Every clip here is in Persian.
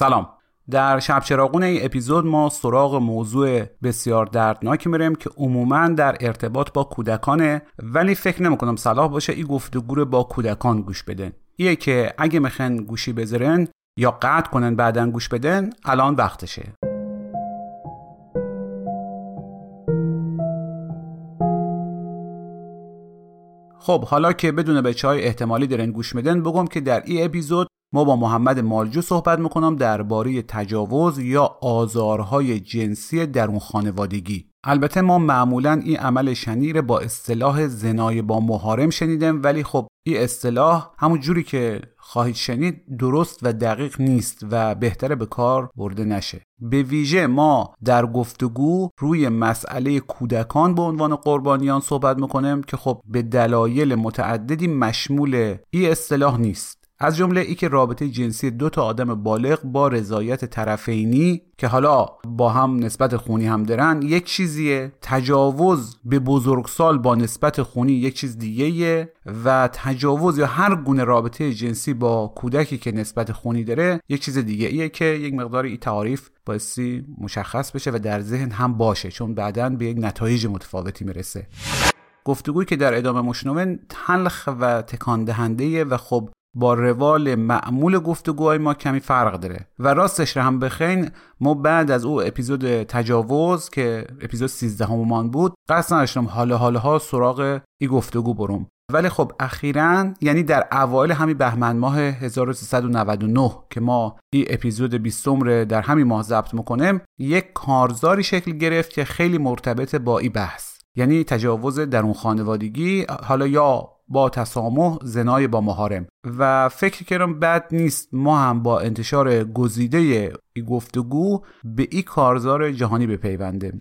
سلام. در شب چراغون ای اپیزود ما سراغ موضوع بسیار دردناکی میریم که عموما در ارتباط با کودکانه ولی فکر نمی‌کنم صلاح باشه این گفتگو رو با کودکان گوش بدن. ایه که اگه میخن گوشی بذارن یا قطع کنن بعدا گوش بدن الان وقتشه. خب حالا که بدون بچه های احتمالی دارن گوش میدن بگم که در این اپیزود ما با محمد مالجو صحبت می‌کنم درباره تجاوز یا آزارهای جنسی درون خانوادگی. البته ما معمولا این عمل شنیر با اصطلاح زنای با محارم شنیدیم ولی خب این اصطلاح همون جوری که خواهید شنید درست و دقیق نیست و بهتره به کار برده نشه. به ویژه ما در گفتگو روی مسئله کودکان به عنوان قربانیان صحبت می‌کنیم که خب به دلایل متعددی مشمول این اصطلاح نیست. از جمله ای که رابطه جنسی دو تا آدم بالغ با رضایت طرفینی که حالا با هم نسبت خونی هم دارن یک چیزیه. تجاوز به بزرگسال با نسبت خونی یک چیز دیگه و تجاوز یا هر گونه رابطه جنسی با کودکی که نسبت خونی داره یک چیز دیگه ایه که یک مقدار این تعریف بایستی مشخص بشه و در ذهن هم باشه چون بعدا به یک نتایج متفاوتی می‌رسه. گفتگویی که در ادامه مشنون تلخ و تکان دهنده و خب با روال معمول گفتگوهای ما کمی فرق داره. و راستش رو هم بخین ما بعد از او اپیزود تجاوز که اپیزود 13 همومان بود قصد نداشتم حالا حالا ها سراغ ای گفتگو برم. ولی خب اخیرا یعنی در اوایل همین بهمن ماه 1399 که ما این اپیزود 20 رو در همین ماه ضبط می‌کنیم یک کارزاری شکل گرفت که خیلی مرتبط با این بحث. یعنی تجاوز درون خانوادگی حالا یا با تسامح زنای با محارم. و فکر کردم بد نیست ما هم با انتشار گزیده ای گفتگو به این کارزار جهانی بپیونده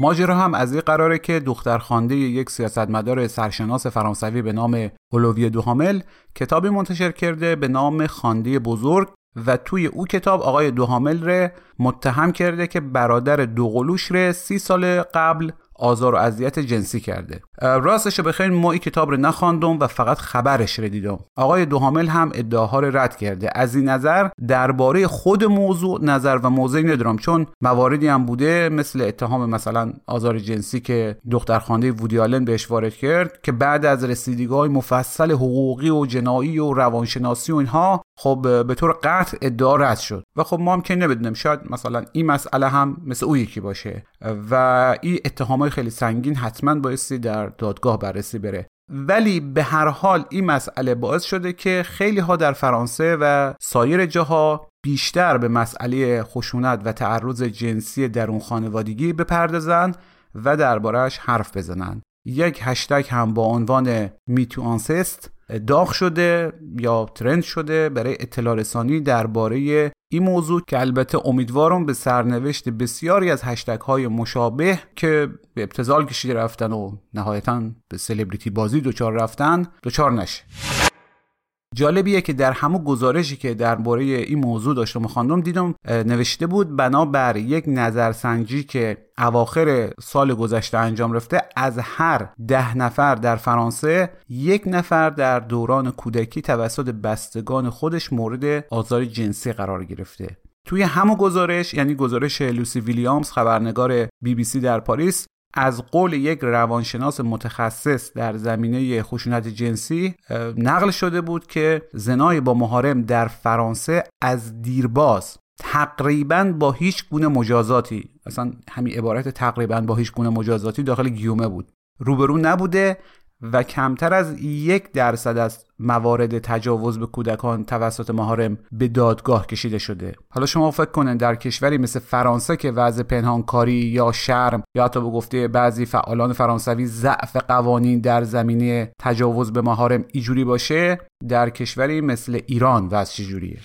ماجرا هم از این قراره که دختر خانده یک سیاستمدار سرشناس فرانسوی به نام اولویه دوهامل کتابی منتشر کرده به نام خانده بزرگ و توی او کتاب آقای دوهامل ره متهم کرده که برادر دوقلوش ره سی سال قبل آزار و اذیت جنسی کرده. راستش بخیر ما این کتاب رو نخواندم و فقط خبرش رو دیدم. آقای دوهامل هم ادعاها رو رد کرده. از این نظر درباره خود موضوع نظر و موضعی ندارم چون مواردی هم بوده مثل اتهام مثلا آزار جنسی که دخترخوانده وودی آلن بهش وارد کرد که بعد از رسیدگی مفصل حقوقی و جنایی و روانشناسی و اینها خب به طور قطع ادعا رد شد. و خب ما هم که شاید مثلا این مسئله هم مثل او یکی باشه. و این اتهامای خیلی سنگین حتما بایستی در دادگاه بررسی بره. ولی به هر حال این مسئله باعث شده که خیلی ها در فرانسه و سایر جاها بیشتر به مسئله خشونت و تعرض جنسی درون خانوادگی بپردازند و دربارهش حرف بزنند یک هشتگ هم با عنوان میتو آنسست داغ شده یا ترند شده برای اطلاع رسانی درباره این موضوع که البته امیدوارم به سرنوشت بسیاری از هشتگ های مشابه که به ابتزال کشیده رفتن و نهایتا به سلبریتی بازی دچار رفتن دچار نشه. جالبیه که در همون گزارشی که درباره این موضوع داشتم خواندم دیدم نوشته بود بنابر یک نظرسنجی که اواخر سال گذشته انجام رفته از هر ده نفر در فرانسه یک نفر در دوران کودکی توسط بستگان خودش مورد آزار جنسی قرار گرفته. توی همون گزارش یعنی گزارش لوسی ویلیامز خبرنگار بی بی سی در پاریس از قول یک روانشناس متخصص در زمینه خشونت جنسی نقل شده بود که زنای با محارم در فرانسه از دیرباز تقریبا با هیچ گونه مجازاتی اصلا همین عبارت تقریبا با هیچ گونه مجازاتی داخل گیومه بود. روبرو نبوده و کمتر از یک درصد از موارد تجاوز به کودکان توسط محارم به دادگاه کشیده شده. حالا شما فکر کنید در کشوری مثل فرانسه که وضع پنهانکاری یا شرم یا حتی به گفته بعضی فعالان فرانسوی ضعف قوانین در زمینه تجاوز به محارم ایجوری باشه در کشوری مثل ایران وضع چجوریه؟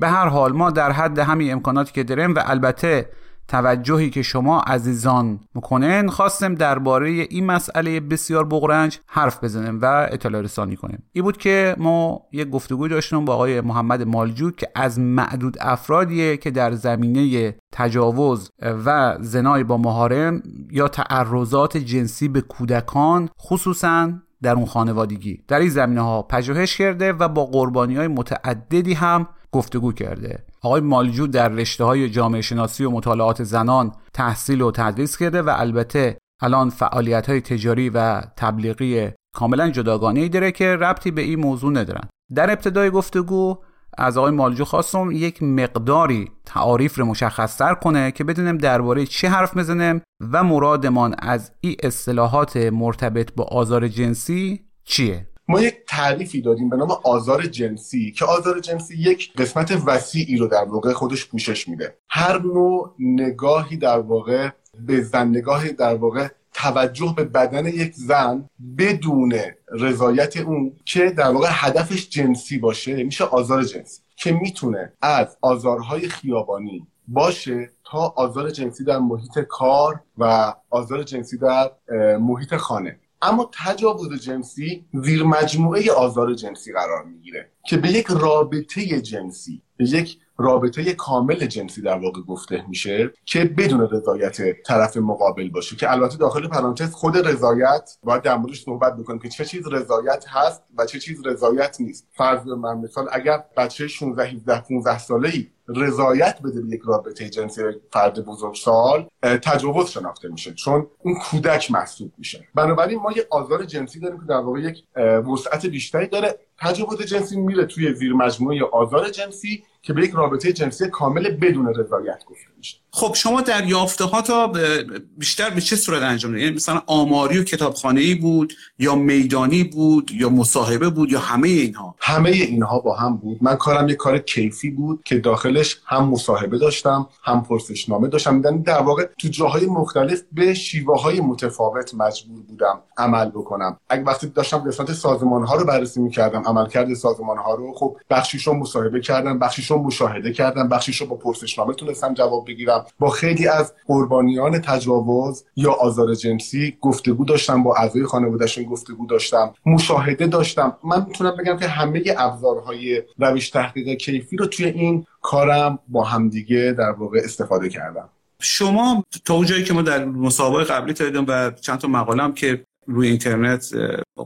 به هر حال ما در حد همین امکاناتی که داریم و البته توجهی که شما عزیزان می‌کنن خواستم درباره این مسئله بسیار بغرنج حرف بزنیم و اطلاع رسانی کنیم این بود که ما یک گفتگوی داشتیم با آقای محمد مالجود که از معدود افرادیه که در زمینه تجاوز و زنای با محارم یا تعرضات جنسی به کودکان خصوصا در اون خانوادگی. در این زمینه ها پژوهش کرده و با قربانی های متعددی هم گفتگو کرده. آقای مالجو در رشته های جامعه شناسی و مطالعات زنان تحصیل و تدریس کرده و البته الان فعالیت های تجاری و تبلیغی کاملا جداگانه ای داره که ربطی به این موضوع ندارن. در ابتدای گفتگو از آقای مالجو خواستم یک مقداری تعاریف رو مشخصتر کنه که بدونیم درباره چه حرف بزنیم و مرادمان از این اصطلاحات مرتبط با آزار جنسی چیه. ما یک تعریفی دادیم به نام آزار جنسی که آزار جنسی یک قسمت وسیعی رو در واقع خودش پوشش میده. هر نوع نگاهی در واقع به زن نگاهی در واقع توجه به بدن یک زن بدون رضایت اون که در واقع هدفش جنسی باشه میشه آزار جنسی که می‌تونه از آزارهای خیابانی باشه تا آزار جنسی در محیط کار و آزار جنسی در محیط خانه. اما تجاوز جنسی زیر مجموعه آزار جنسی قرار می‌گیره که به یک رابطه جنسی به یک رابطه کامل جنسی در واقع گفته میشه که بدون رضایت طرف مقابل باشه که البته داخل پرانتز خود رضایت باید در موردش صحبت بکنیم که چه چیز رضایت هست و چه چیز رضایت نیست. فرض من مثال اگر بچه 16 17 15 ساله رضایت بده به یک رابطه جنسی فرد بزرگسال تجاوز شناخته میشه چون اون کودک محسوب میشه. بنابراین ما یه آزار جنسی داریم که در واقع یک وسعت بیشتری داره. تجاوز جنسی میره توی زیر مجموعه آزار جنسی که به یک رابطه جنسی کامل بدون رضایت گفته میشه. خب شما در یافته ها تا بیشتر به چه صورت انجام دادید یعنی مثلا آماری و کتابخانه ای بود یا میدانی بود یا مصاحبه بود یا همه اینها؟ همه اینها با هم بود. من کارم یه کار کیفی بود که داخلش هم مصاحبه داشتم هم پرسشنامه داشتم. یعنی در واقع تو جاهای مختلف به شیوه های متفاوت مجبور بودم عمل بکنم. اگه وقتی داشتم قسمت سازمان ها رو بررسی می‌کردم عملکرد سازمان ها رو خب بخشیشو مصاحبه کردم بخشیشو مشاهده کردم بخشیشو با پرسشنامه تونستم جواب بگیرم. با خیلی از قربانیان تجاوز یا آزار جنسی گفتگو داشتم با اعضای خانوادهشون گفتگو داشتم مشاهده داشتم. من می‌تونم بگم که همه ابزارهای روش تحقیق کیفی رو توی این کارم با همدیگه در واقع استفاده کردم. شما تا اونجایی که ما در مسابقه قبلی دیدم و چند تا مقالم که روی اینترنت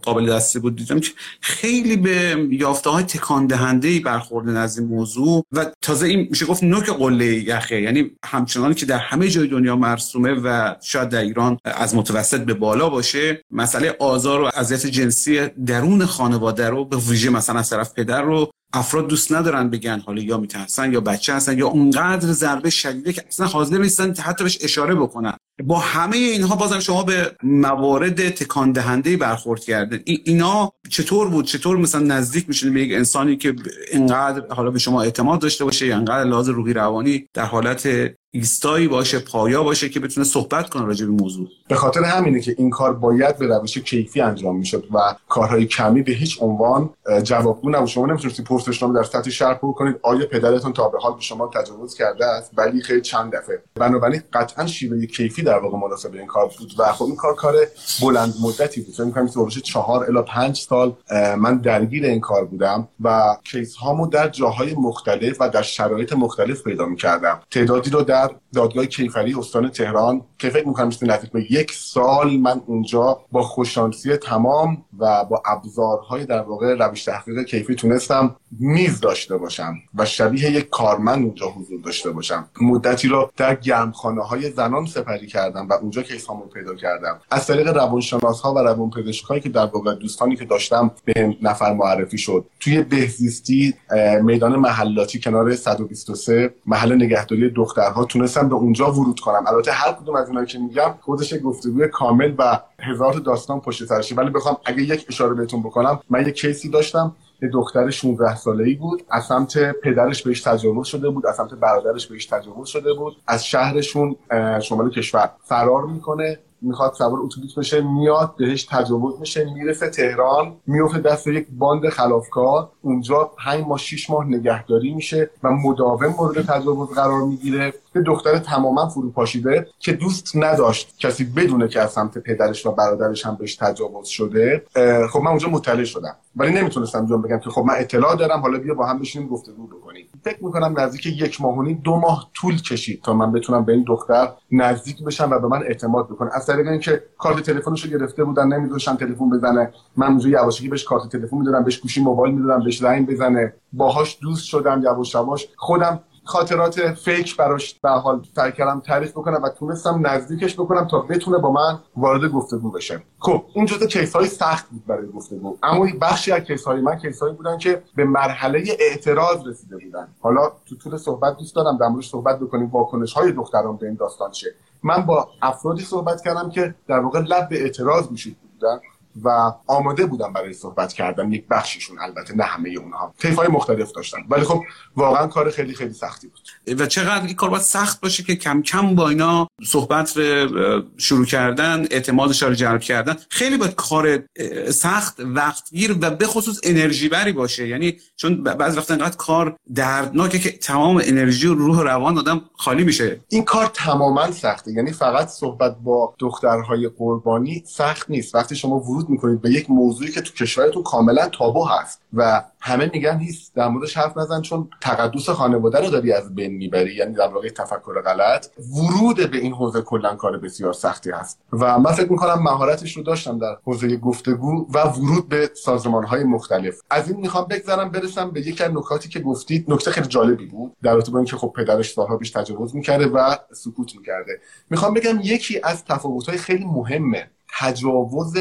قابل دستی بود دیدم که خیلی به یافته های تکان دهنده ای برخوردن از این موضوع و تازه این میشه گفت نوک قله یخه. یعنی همچنان که در همه جای دنیا مرسومه و شاید در ایران از متوسط به بالا باشه مسئله آزار و اذیت جنسی درون خانواده رو به ویژه مثلا از طرف پدر رو افراد دوست ندارن بگن حالا یا میترسن یا بچه هستن یا اونقدر ضربه شدیده که اصلا حاضر نیستن حتی بهش اشاره بکنن. با همه اینها بازم شما به موارد تکان دهنده برخورد کردن اینا چطور بود؟ چطور مثلا نزدیک میشین به یک انسانی که اینقدر حالا به شما اعتماد داشته باشه یا اینقدر لحاظ روحی روانی در حالت ایستایی باشه پایا باشه که بتونه صحبت کنه راجع به موضوع. به خاطر همینه که این کار باید به روش کیفی انجام می‌شد و کارهای کمی به هیچ عنوان جوابگو نبود. شما نمی‌تونید پرسشنامه در سطح شهر پر کنید. آیا پدرتون تا به حال به شما تجاوز کرده است؟ ولی خیلی چند دفعه. بنابراین قطعا شیوه کیفی در واقع مناسب این کار بود و خب این کار کار بلند مدتی بود. فکر می‌کنم که چهار الی پنج سال من درگیر این کار بودم و کیس هامو در جاهای مختلف و در شرایط مختلف پیدا می‌کردم. تعدادی رو در دادگاه کیفری استان تهران که فکر می‌کنم نزدیک به یک سال من اونجا با خوششانسی تمام و با ابزارهای در واقع روش تحقیق کیفی تونستم میز داشته باشم و شبیه یک کارمند اونجا حضور داشته باشم. مدتی رو در گرمخانه های زنان سپری کردم و اونجا کیس هامو پیدا کردم. از طریق روانشناس ها و روان هایی که در واقع دوستانی که داشتم به نفر معرفی شد. توی بهزیستی میدان محلاتی کنار 123 محل نگهداری دخترها تونستم به اونجا ورود کنم. البته هر کدوم از اینا که میگم خودش گفتگوی کامل و هزار داستان پشت سرشه ولی بخوام اگه یک اشاره بهتون بکنم من یک کیسی داشتم. یه دختر 16 ساله ای بود. از سمت پدرش بهش تجاوز شده بود. از سمت برادرش بهش تجاوز شده بود. از شهرشون شمال کشور فرار می‌کنه. می‌خواد سوار اتوبوس بشه میاد بهش تجاوز میشه می‌رسه تهران میفته دست یک باند خلافکار. اونجا 5 ماه 6 ماه نگهداری میشه و مداوم مورد تجاوز قرار می‌گیره. به دختر تماما فروپاشیده که دوست نداشت کسی بدونه که از سمت پدرش و برادرش هم بهش تجاوز شده. خب من اونجا مطلع شدم. ولی نمی‌تونستم جون بگم که خب من اطلاع دارم حالا بیا با هم بشینیم گفتگو بکنیم. فکر می‌کنم نزدیک یک ماه و دو ماه طول کشید تا من بتونم به این دختر نزدیک بشم و به من اعتماد بکنه. از طریق اینکه کارت تلفنش رو گرفته بودن نمیذاشتن تلفن بزنه. من اونجا یواشکی بهش کارت تلفن می‌دادم بهش گوشی موبایل می‌دادم بهش زنگ بزنه. باهاش دوست شدم یواش یواش. خودم خاطرات fake براش به حال سعی کردم تعریف بکنم و تونستم نزدیکش بکنم تا بتونه با من وارد گفتگو بشه. خب این جزء case های سخت بود برای گفتگو. اما بخشی از case های من case هایی بودن که به مرحله اعتراض رسیده بودن. حالا تو طول صحبت دوست دارم در موردش صحبت بکنیم واکنش های دختران به این داستان چه. من با افرادی صحبت کردم که در واقع لب به اعتراض میشید بودن. و آماده بودم برای صحبت کردن. یک بخشیشون البته نه همه اونها. های مختلف داشتن. ولی خب واقعا کار خیلی خیلی سختی بود. و چقدر این کار باید سخت باشه که کم کم با اینا صحبت رو شروع کردن اعتمادش رو جلب کردن. خیلی باید کار سخت وقتگیر و به خصوص انرژی بری باشه. یعنی چون بعضی وقت انقدر کار دردناکه که تمام انرژی و روح روان آدم خالی میشه. این کار تماما سخته. یعنی فقط صحبت با دخترهای قربانی سخت نیست. وقتی شما ورود ورود می‌کنید به یک موضوعی که تو کشورتون کاملا تابو هست و همه میگن هیست در موردش حرف نزن چون تقدس خانواده رو داری از بین می‌بری یعنی در واقع تفکر غلط. ورود به این حوزه کلا کار بسیار سختی هست و من فکر می‌کنم مهارتش رو داشتم در حوزه گفتگو و ورود به سازمان های مختلف. از این می‌خوام بگذرم برسم به یکی از نکاتی که گفتید. نکته خیلی جالبی بود در رابطه با اینکه خب پدرش سالها بیش تجاوز می‌کرده و سکوت می‌کرده. می‌خوام بگم یکی از تفاوت‌های خیلی مهمه تجاوز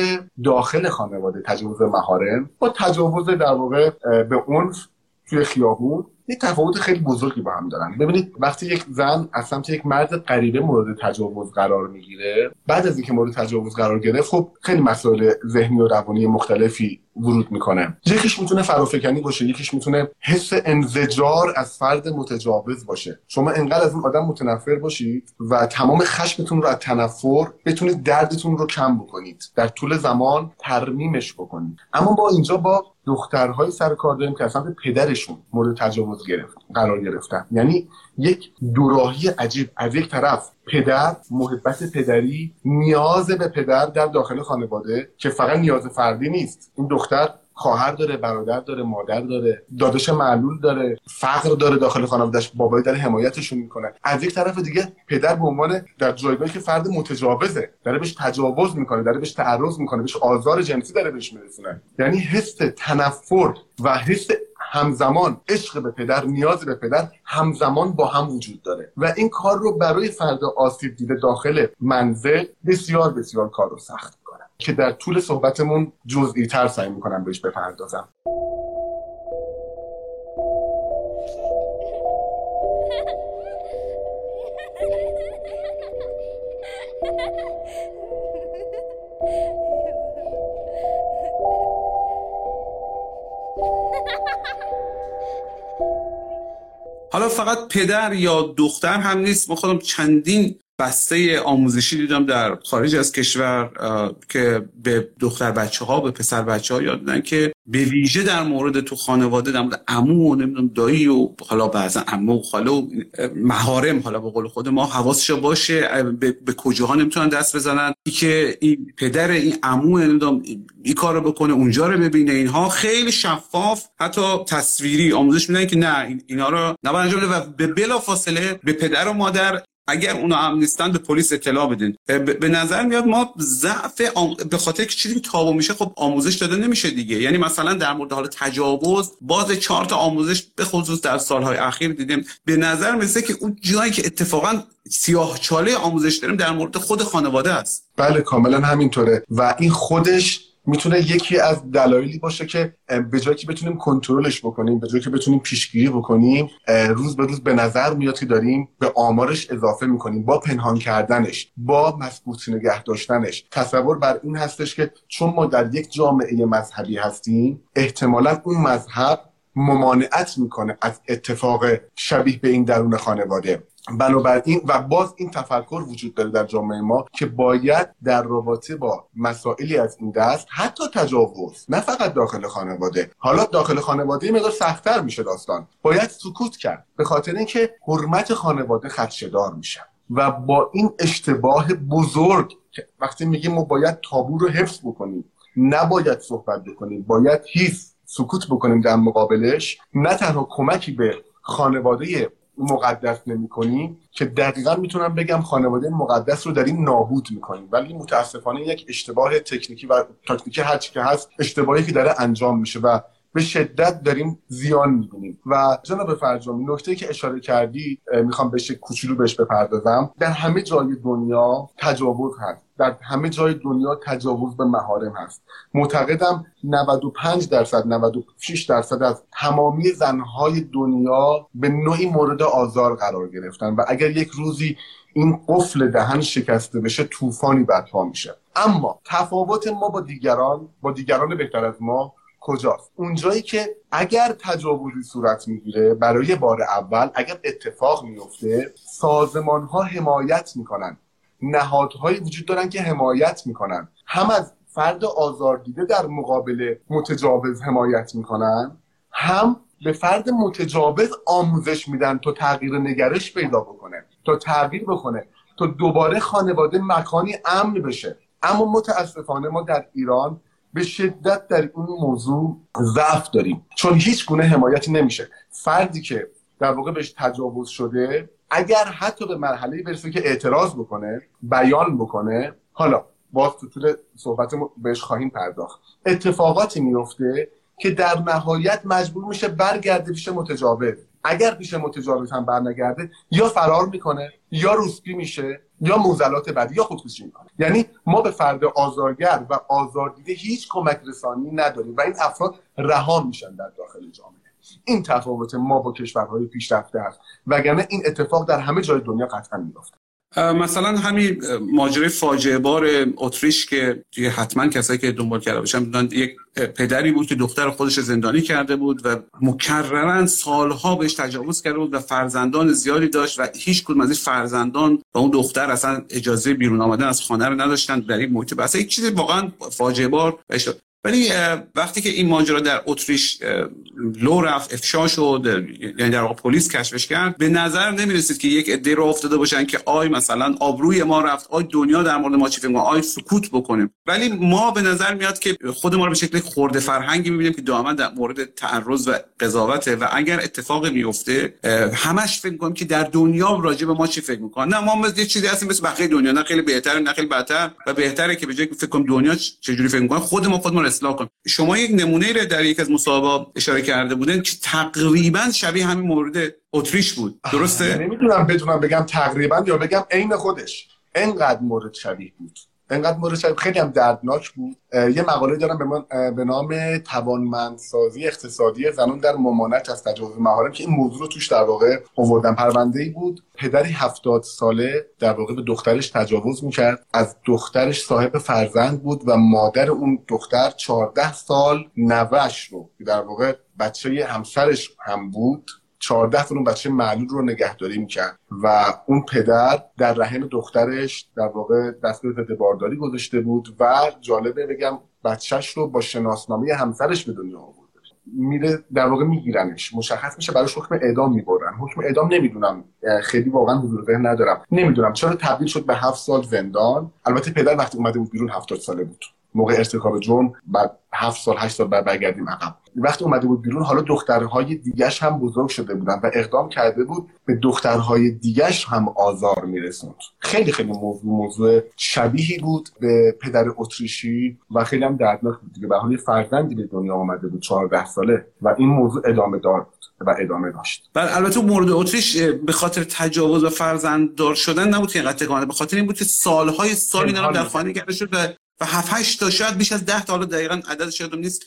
داخل خانواده تجاوز مهارم با تجاوز در واقع به عنف توی خیابون یک تفاوت خیلی بزرگی با هم دارن. ببینید وقتی یک زن از سمت یک مرد غریبه مورد تجاوز قرار می‌گیره بعد از اینکه مورد تجاوز قرار گرفت خب خیلی مسائل ذهنی و روانی مختلفی ورود می‌کنه. یکیش می‌تونه فرافکنی باشه یکیش می‌تونه حس انزجار از فرد متجاوز باشه. شما انقدر از اون آدم متنفر باشید و تمام خشمتون رو از تنفر بتونید دردتون رو کم بکنید. در طول زمان ترمیمش بکنید. اما با اینجا با دخترهای سر کار داریم که اصلا پدرشون مورد تجاوز گرفت قرار گرفتن. یعنی یک دوراهی عجیب از یک طرف. پدر محبت پدری نیاز به پدر در داخل خانواده که فقط نیاز فردی نیست. این دختر خواهر داره برادر داره مادر داره داداش معلول داره فقر داره داخل خانوادهش بابایی داره حمایتشون می‌کنه. از یک طرف دیگه پدر به عنوان در جایگاهی که فرد متجاوزه داره بهش تجاوز می‌کنه داره بهش تعرض می‌کنه بهش آزار جنسی داره بهش میرسونه. یعنی حس تنفر و حس همزمان عشق به پدر نیاز به پدر همزمان با هم وجود داره. و این کار رو برای فرد آسیب دیده داخل منزل بسیار بسیار کار رو سخت می‌کنه. که در طول صحبتمون جزئی تر سعی می‌کنم بهش بپردازم. حالا فقط پدر یا دختر هم نیست. ما خودم چندین بسته آموزشی دیدم در خارج از کشور که به دختر بچه ها به پسر بچه ها یاد دادن که به ویژه در مورد تو خانواده در مورد عمو و نمی‌دونم دایی و حالا بعضا عمو و خاله و مهارم حالا به قول خود ما حواسش باشه به, به کجاها نمی‌تونن دست بزنن. ای که این پدر این عمو نمی‌دونم این کارو بکنه اونجا رو ببینه اینها خیلی شفاف حتی تصویری آموزش میدن که نه اینا رو نباید انجام و به بلا فاصله به پدر و مادر اگر اونا هم نیستن به پلیس اطلاع بدین. به نظر میاد ما ضعف به خاطر که چیزی تابو میشه خب آموزش داده نمیشه دیگه. یعنی مثلا در مورد حال تجاوز باز چهار تا آموزش به خصوص در سالهای اخیر دیدیم. به نظر میسه که اون جایی که اتفاقا سیاه چاله آموزش داریم در مورد خود خانواده است. بله کاملا همینطوره. و این خودش می‌تونه یکی از دلایلی باشه که به جایی که بتونیم کنترلش بکنیم به جایی که بتونیم پیشگیری بکنیم روز به روز به نظر میاد که داریم به آمارش اضافه می‌کنیم با پنهان کردنش با مسکوت نگه داشتنش. تصور بر این هستش که چون ما در یک جامعه مذهبی هستیم احتمالا اون مذهب ممانعت می‌کنه از اتفاق شبیه به این درون خانواده. بنابراین و باز این تفکر وجود داره در جامعه ما که باید در رابطه با مسائلی از این دست حتی تجاوز نه فقط داخل خانواده. حالا داخل خانواده مقدار سختتر میشه داستان. باید سکوت کرد. به خاطر اینکه حرمت خانواده خدشدار میشه. و با این اشتباه بزرگ که وقتی میگیم ما باید تابو رو حفظ بکنیم نباید صحبت بکنیم باید هیچ سکوت بکنیم در مقابلش نه تنها کمکی به خانواده مقدس نمی کنیم که دقیقا می‌تونم بگم خانواده مقدس رو داریم نابود می‌کنیم ولی متاسفانه یک اشتباه تکنیکی و تکنیکی هرچی که هست اشتباهی که داره انجام میشه و به شدت داریم زیان می‌بینیم. و جناب فرجامی نکته که اشاره کردی می‌خوام بهش کوچولو بهش بپردازم. در همه جای دنیا تجاوز هست. در همه جای دنیا تجاوز به مهارم هست. معتقدم 95 درصد 96 درصد از تمامی زنهای دنیا به نوعی مورد آزار قرار گرفتن. و اگر یک روزی این قفل دهن شکسته بشه طوفانی برپا میشه. اما تفاوت ما با دیگران با دیگران بهتر از ما کجاست؟ اونجایی که اگر تجاوزی صورت می‌گیره برای بار اول اگر اتفاق میفته سازمان ها حمایت می‌کنن. نهادهایی وجود دارن که حمایت می‌کنن. هم از فرد آزاردیده در مقابل متجاوز حمایت می‌کنن هم به فرد متجاوز آموزش میدن تا تغییر نگرش پیدا بکنه تا تغییر بکنه تا دوباره خانواده مکانی امن بشه. اما متاسفانه ما در ایران به شدت در این موضوع ضعف داریم. چون هیچ گونه حمایتی نمیشه. فردی که در واقع بهش تجاوز شده اگر حتی به مرحله برسه که اعتراض بکنه بیان بکنه حالا باز تو طول صحبت بهش خواهیم پرداخت. اتفاقاتی میفته که در نهایت مجبور میشه برگرده پیش متجاوز. اگر پیش متجاوز هم برنگرده یا فرار می‌کنه یا روسپی میشه. یا موزلات بعدی یا خودکشی می‌کنه یعنی ما به فرد آزارگر و آزاردیده هیچ کمک رسانی نداریم و این افراد رها میشن در داخل جامعه. این تفاوت ما با کشورهای پیشرفته است. وگرنه این اتفاق در همه جای دنیا قطعا میفته مثلا همین ماجرای فاجعه بار اتریش که حتما کسایی که دنبال کرده باشن یک پدری بود که دختر خودش زندانی کرده بود و مکررن سالها بهش تجاوز کرده بود و فرزندان زیادی داشت و هیچ کدوم از این فرزندان و اون دختر اصلا اجازه بیرون آمدن از خانه رو نداشتن در این محیط بس یک چیزی واقعا فاجعه بار ولی وقتی که این ماجرا در اتریش لو رفت افشا شد یعنی در واقع پلیس کشفش کرد به نظر نمی رسید که یک عده راه افتاده باشن که آی مثلا آبروی ما رفت آی دنیا در مورد ما چی فکر آی سکوت بکنیم. ولی ما به نظر میاد که خود ما رو به شکل خرده فرهنگی می‌بینیم که دائما در مورد تعرض و قضاوته و اگر اتفاقی میفته همش فکر کنیم که در دنیا راجع به ما چی فکر می‌کنن نه ما مثل یه چیزی هستیم مثل بقیه دنیا نه خیلی بهتر نه خیلی بدتر و بهتره که به جای فکر کنیم دنیا چجوری فکر می‌کنه خود ما خودمون اصلاح کنیم شما یک نمونه رو در یک از مصاحبه اشاره کرده بودن که تقریبا شبیه همین مورد اتریش بود. درسته؟ نمی‌دونم بدونم بگم تقریبا یا بگم عین خودش. انقدر مورد شبیه بود. انقدر مورد خیلی هم دردناک بود. یه مقاله دارم به, من به نام توانمندسازی اقتصادی زنان در ممانعت از تجاوز مهارم که این موضوع رو توش در واقع آوردن پرونده ای بود. پدری هفتاد ساله در واقع به دخترش تجاوز می‌کرد. از دخترش صاحب فرزند بود و مادر اون دختر چهارده سال نوش رو در واقع بچه همسرش هم بود. 14 تا اون بچه معلول رو نگهداری می‌کرد و اون پدر در رحم دخترش در واقع دست به بارداری گذاشته بود و جالبه بگم بچهش رو با شناسنامه همسرش به دنیا آورد میره در واقع میگیرنش مشخص میشه براش حکم اعدام می‌برن. حکم اعدام نمی‌دونم خیلی واقعا حضور ذهن ندارم. نمی‌دونم چرا تبدیل شد به هفت سال زندان. البته پدر وقتی اومده بود بیرون هفتاد ساله بود. موقع ارتکاب جرم بعد هفت سال هشت سال بعد برگردیم عقب. وقتی اومده بود بیرون حالا دخترهای دیگش هم بزرگ شده بودن و اقدام کرده بود به دخترهای دیگش هم آزار میرسوند. خیلی خیلی موضوع موضوع شبیهی بود به پدر اتریشی و خیلی هم دردناک بود دیگه. به حال فرزندی به دنیا آمده بود 14 ساله و این موضوع ادامه دار بود و ادامه داشت. بله البته مورد اتریش به خاطر تجاوز و فرزنددار شدن نبود که اینقدر به خاطر این بود که سالهای سال اینا در خانه کرده شد و 7 8 تا شاید بیش از 10 تا حالا دقیقاً عددش یادم نیست.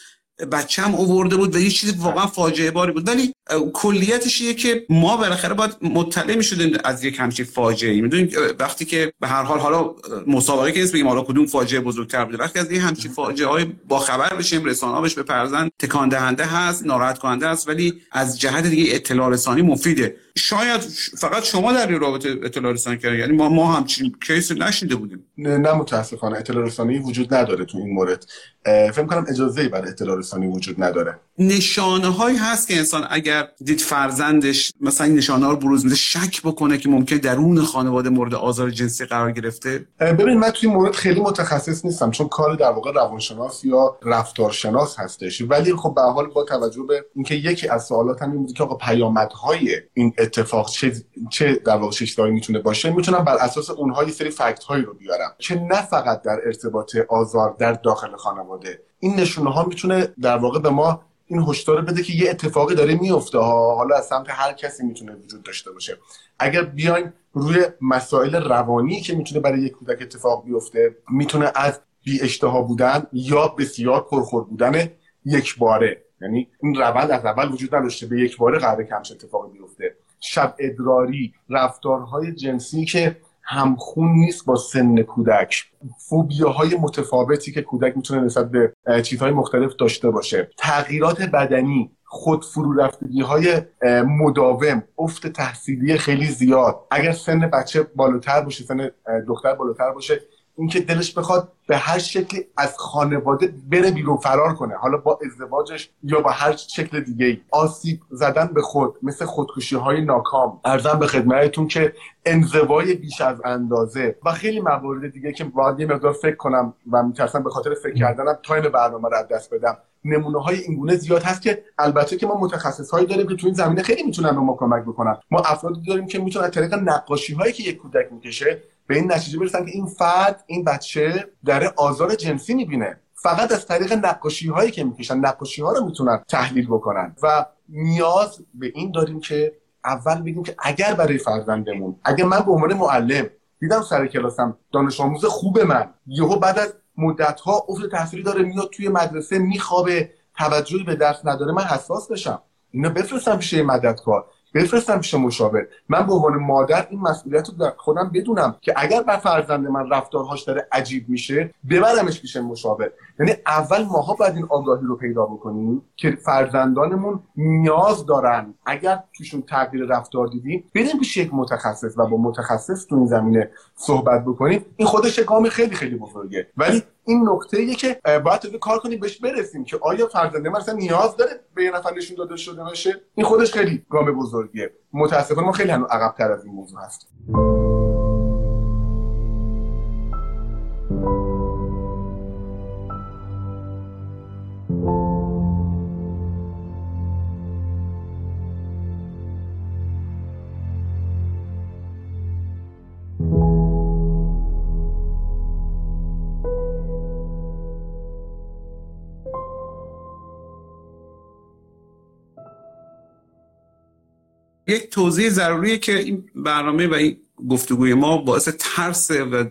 بچم اوورده بود و یه چیز واقعا فاجعه باری بود. ولی کلیتش اینه که ما بالاخره باید مطلع می‌شدیم از یک همچین فاجعه ای می‌دونید وقتی که به هر حال حالا مسابقه که نیست بگیم حالا کدوم فاجعه بزرگتر بوده. وقتی از این همچین فاجعه های با خبر بشیم رسانه بهش بپرزن تکان دهنده هست ناراحت کننده است ولی از جهت دیگه اطلاع رسانی مفیده. شاید فقط شما در این رابطه اطلاع رسانی کردید یعنی ما ما همچین کیس نشیده بودیم. نه, نه متاسفانه اطلاع رسانی وجود نداره تو این مورد. فکر کنم اجازه برای اطلاع رسانی وجود نداره. نشانه هایی هست که انسان اگر دید فرزندش مثلا این نشانه ها رو بروز میده شک بکنه که ممکن درون خانواده مورد آزار جنسی قرار گرفته. ببین من توی مورد خیلی متخصص نیستم چون کار در واقع روانشناس یا رفتارشناس هستش. ولی خب به حال با توجه به اینکه یکی از سوالات هم این بود که آقا پیامدهای این اتفاق چه چه در واقع چه می‌تونه باشه می‌تونم بر اساس اونها یه سری فکت هایی رو بیارم که نه فقط در ارتباط آزار در داخل خانواده این نشونه ها می‌تونه در واقع به ما این هشدار بده که یه اتفاقی داره میفته ها. حالا از سمت هر کسی می‌تونه وجود داشته باشه. اگر بیایم روی مسائل روانی که می‌تونه برای یک کودک اتفاق بیفته می‌تونه از بی اشتها بودن یا بسیار پرخور بودن یک باره. یعنی این روند از اول وجود نداشته به یک باره قرار کمش اتفاق بیفته. شب ادراری رفتارهای جنسی که همخون نیست با سن کودک. فوبیاهای متفاوتی که کودک می‌تونه نسبت به چیزهای مختلف داشته باشه. تغییرات بدنی خود فرو رفتگی های مداوم افت تحصیلی خیلی زیاد. اگر سن بچه بالاتر باشه سن دختر بالاتر باشه اینکه دلش بخواد به هر شکلی از خانواده بره بیرون فرار کنه. حالا با ازدواجش یا با هر شکل دیگه ای آسیب زدن به خود مثل خودکشی های ناکام. ارزم به خدمتتون که انزوای بیش از اندازه و خیلی موارد دیگه که باید یه مقدار فکر کنم و میترسم به خاطر فکر کردنم تایم برنامه رو دست بدم. نمونه های اینگونه زیاد هست که البته که ما متخصص هایی داریم که تو این زمینه خیلی می‌تونن به ما کمک بکنن. ما افرادی داریم که می‌تونن از طریق نقاشی هایی که یک کودک می‌کشه به این نتیجه برسن که این فرد این بچه در آزار جنسی می‌بینه. فقط از طریق نقاشی هایی که می‌کشن نقاشی ها رو می‌تونن تحلیل بکنن. و نیاز به این داریم که اول بگیم که اگر برای فرزندمون اگر من به عنوان معلم دیدم سر کلاسم دانش آموز خوب من یهو بعد از مدت ها افت تحصیلی داره میاد توی مدرسه میخوابه توجهی به درس نداره من حساس بشم. اینا بفرستم پیش مددکار. بفرستم پیش مشاور. من به عنوان مادر این مسئولیت رو در خودم بدونم که اگر بر فرزند من رفتارهاش داره عجیب میشه ببرمش پیش مشاور. یعنی اول ماها باید این آگاهی رو پیدا بکنیم که فرزندانمون نیاز دارن. اگر توشون تغییر رفتار دیدیم بریم پیش یک متخصص و با متخصص تو این زمینه صحبت بکنیم این خودش گام خیلی خیلی بزرگه. ولی این نکته ایه که باید تو کار کنیم بهش برسیم که آیا فرزنده مثلا نیاز داره به یه نفر نشون داده شده باشه؟ این خودش خیلی گام بزرگیه. متاسفانه ما خیلی هنوز عقبتر از این موضوع هست یک توضیح ضروریه که این برنامه و این گفتگوی ما باعث ترس و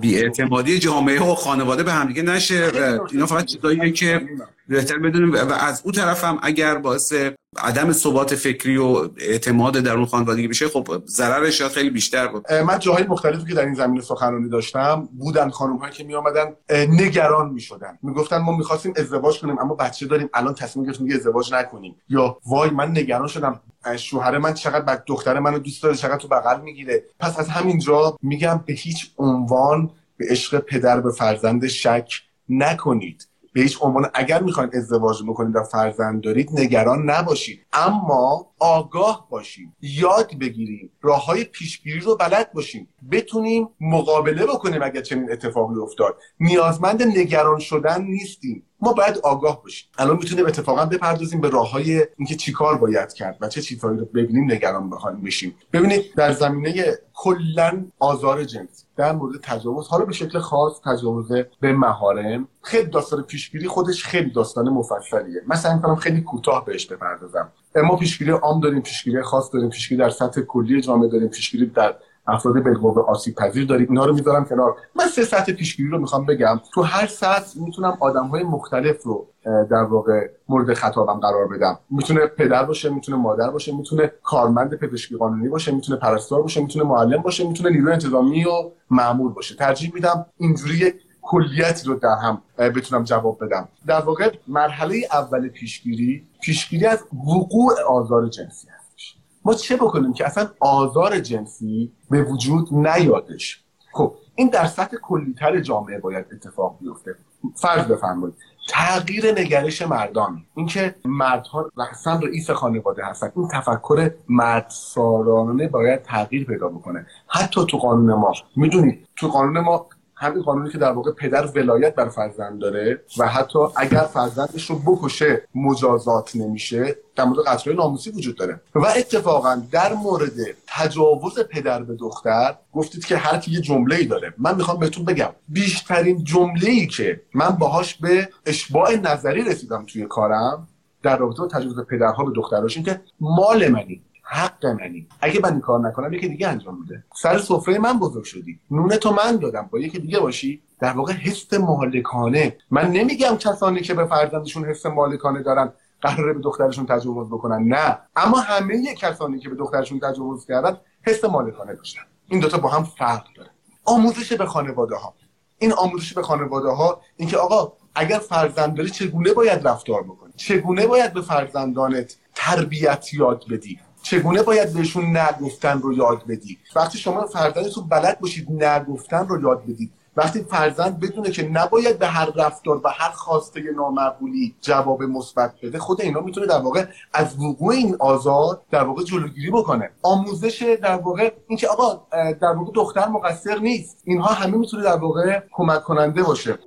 بیاعتمادی جامعه و خانواده به همدیگه نشه اینا فقط چیزاییه که بهتر بدونیم و از اون طرف هم اگر باعث عدم ثبات فکری و اعتماد در اون خانوادگی بشه خب ضررش خیلی بیشتر بود. من جاهای مختلفی که در این زمینه سخنرانی داشتم بودن خانم هایی که می آمدن نگران می شدن می گفتن ما می‌خواستیم ازدواج کنیم اما بچه داریم الان تصمیم گرفتیم ازدواج نکنیم. یا وای من نگران شدم شوهر من چقدر بعد دختر منو دوست داره چقدر تو بغل می‌گیره. پس از همینجا میگم به هیچ عنوان به عشق پدر به فرزند شک نکنید. به هیچ عنوان اگر می‌خواین ازدواج بکنید و فرزند دارید نگران نباشید. اما آگاه باشیم یاد بگیریم راه های پیشگیری رو بلد باشیم. بتونیم مقابله بکنیم اگر چنین اتفاقی افتاد. نیازمند نگران شدن نیستیم. ما باید آگاه باشیم. الان می‌تونیم اتفاقا بپردازیم به راه های اینکه چیکار باید کرد و چه چیزهایی رو ببینیم نگران بخوایم بشیم. ببینید در زمینه کلا آزار جنسی در مورد تجاوز حالا به شکل خاص تجاوز به مهارم خیلی داستان پیشگیری خودش خیلی داستان مفصلیه. مثلا می‌کنم خیلی کوتاه بهش بپردازم. ما پیشگیری عام داریم پیشگیری خاص داریم پیشگیری در سطح کلی جامعه داریم پیشگیری در افراد بالقوه آسیب پذیر داریم. اینا رو می‌ذارم کنار. من سه سطح پیشگیری رو می‌خوام بگم. تو هر سطح می‌تونم آدم های مختلف رو در واقع مورد خطابم قرار بدم. می‌تونه پدر باشه می‌تونه مادر باشه می‌تونه کارمند پزشکی قانونی باشه می‌تونه پرستار باشه می‌تونه معلم باشه می‌تونه نیروی انتظامی و معمول باشه. ترجیح میدم اینجوری کلیتی رو در هم بتونم جواب بدم. در واقع مرحله اول پیشگیری پیشگیری از وقوع آزار جنسی هستش. ما چه بکنیم که اصلا آزار جنسی به وجود نیادش؟ خب این در سطح کلیتر جامعه باید اتفاق بیفته. فرض بفرمایید تغییر نگرش مردان. اینکه مردها اصلا رئیس خانواده هستن. این تفکر مردسالانه باید تغییر پیدا بکنه. حتی تو قانون ما. می‌دونید تو قانون ما همین قانونی که در واقع پدر ولایت بر فرزند داره و حتی اگر فرزندش رو بکشه مجازات نمیشه در مورد قتل ناموسی وجود داره. و اتفاقا در مورد تجاوز پدر به دختر گفتید که هر کی یه جمله ای داره. من می‌خوام بهتون بگم بیشترین جمله ای که من باهاش به اشباع نظری رسیدم توی کارم در رابطه تجاوز پدرها به دختراشون که مال منی. حق منی اگه من این کار نکنم یکی دیگه انجام میده. سر سفره من بزرگ شدی. نون تو من دادم. با یکی دیگه باشی. در واقع حس مالکانه. من نمیگم کسانی که به فرزندشون حس مالکانه دارن قراره به دخترشون تجاوز بکنن. نه. اما همه کسانی که به دخترشون تجاوز کردن حس مالکانه داشتن. این دوتا با هم فرق داره. آموزش به خانواده ها این آموزش به خانواده ها اینکه آقا اگر فرزند داری چگونه باید رفتار بکنی؟ چگونه باید به فرزندانت تربیت یاد بدی؟ چگونه باید بهشون نگفتن رو یاد بدی وقتی شما فرزندتون بلد باشید نگفتن رو یاد بدید. وقتی فرزند بدونه که نباید به هر رفتار و هر خواسته نامقبولی جواب مثبت بده خود اینا می‌تونه در واقع از وقوع این آزاد در واقع جلوگیری بکنه. آموزش در واقع اینکه آقا در واقع دختر مقصر نیست. اینها همه می‌تونه در واقع کمک کننده باشه.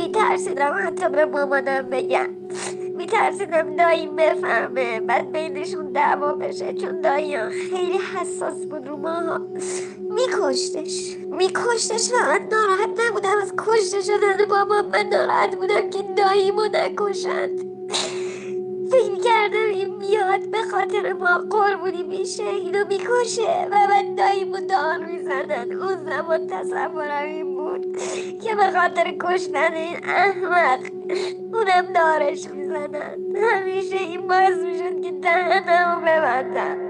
میترسیدم حتی به مامانم بگم. میترسیدم داییم بفهمه. بعد بینشون دعوا بشه. چون دایی خیلی حساس بود رو ماها میکشتش. میکشتش. فقط ناراحت نبودم. از کشته شدن بابا من ناراحت بودم که داییمو نکشند. فکر کردم این میاد به خاطر ما قربونی میشه اینو می‌کشه و من داییمو دار می‌زنن اون زمان تصورم این بود که به خاطر کشتن این احمق اونم دارش می‌زنن همیشه این باز می‌شد که دهنمو ببندم.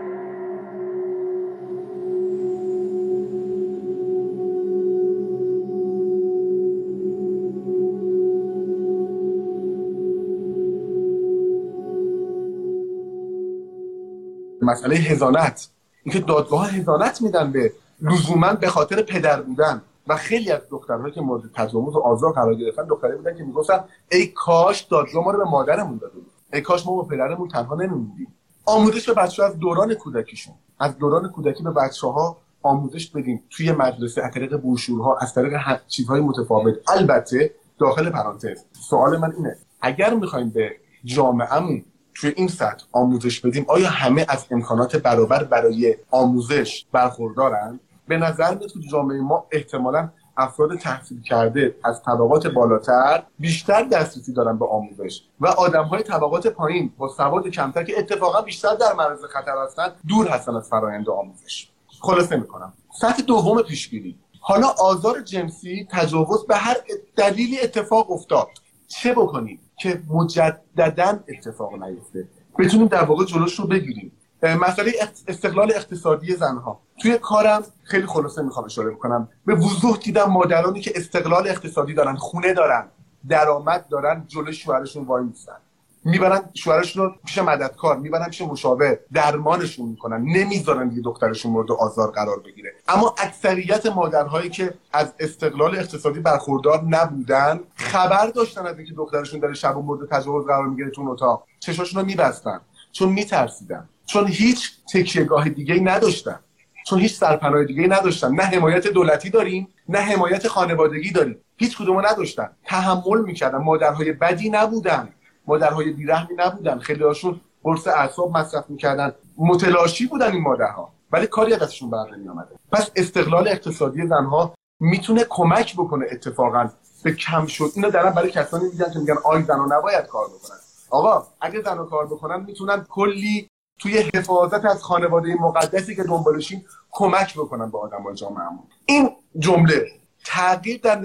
مسئله هزانت اینکه دادگاه هزانت میدن به لزوما به خاطر پدر بودن. و خیلی از دخترهایی که مورد تجاوز و آزار قرار گرفتن دختری بودن که می‌گفتن ای کاش دادگاه ما رو به مادرمون داده بود ای کاش ما به پدرمون تنها نمیموندیم آموزش به بچه از دوران کودکیشون. از دوران کودکی به بچه ها آموزش بدیم. توی مدرسه از طریق بروشورها از طریق چیزهای متفاوت. البته داخل پرانتز سوال من اینه. اگر می‌خوایم به جامعهمون توی این سطح آموزش بدیم آیا همه از امکانات برابر برای آموزش برخوردارن؟ به نظر میاد که جامعه ما احتمالا افراد تحصیل کرده از طبقات بالاتر بیشتر دسترسی دارن به آموزش و آدم های طبقات پایین با سواد کمتر که اتفاقا بیشتر در معرض خطر هستن دور هستن از فرایند آموزش. خلاصه می‌کنم. سطح دوم پیشگیری. حالا آزار جنسی تجاوز به هر دلیلی اتفاق افتاد. چه بکنیم که مجددا اتفاق نیفته؟ بتونیم در واقع جلوش رو بگیریم. مسئله استقلال اقتصادی زنها. توی کارم خیلی خلاصه می‌خوام اشاره بکنم. به وضوح دیدم مادرانی که استقلال اقتصادی دارن خونه دارن درآمد دارن جلوی شوهرشون وای میستن می‌برن شوهرشون رو پیش مددکار می‌برن پیش مشاور درمانشون می‌کنن. نمی‌ذارن دیگه دخترشون مورد آزار قرار بگیره. اما اکثریت مادرهایی که از استقلال اقتصادی برخوردار نبودن خبر داشتن از اینکه دخترشون داره شب و مورد تجاوز قرار می‌گیره تو اتاق. چشاشون رو میبستن. چون میترسیدن. چون هیچ تکیهگاه دیگه نداشتن. چون هیچ سرپناه دیگه نداشتن. نه حمایت دولتی داریم نه حمایت خانوادگی داریم. هیچ کدومو نداشتن. تحمل می‌کردن. مادرهای بدی نبودن. مادرهای بیرحمی نبودن. خیلی هاشون قرص اعصاب مصرف می‌کردن. متلاشی بودن این مادرها. ولی کاری ازشون بر نمیآمده. پس استقلال اقتصادی زنها می‌تونه کمک بکنه اتفاقا به کم شد. اینو دارن برای کسانی میگن که میگن آی زنها نباید کار بکنن. آقا اگه زنها کار بکنن می‌تونن کلی توی حفاظت از خانواده مقدسی که دنبالشیم کمک بکنن به آدمای جامعهمون این جمله تغییر در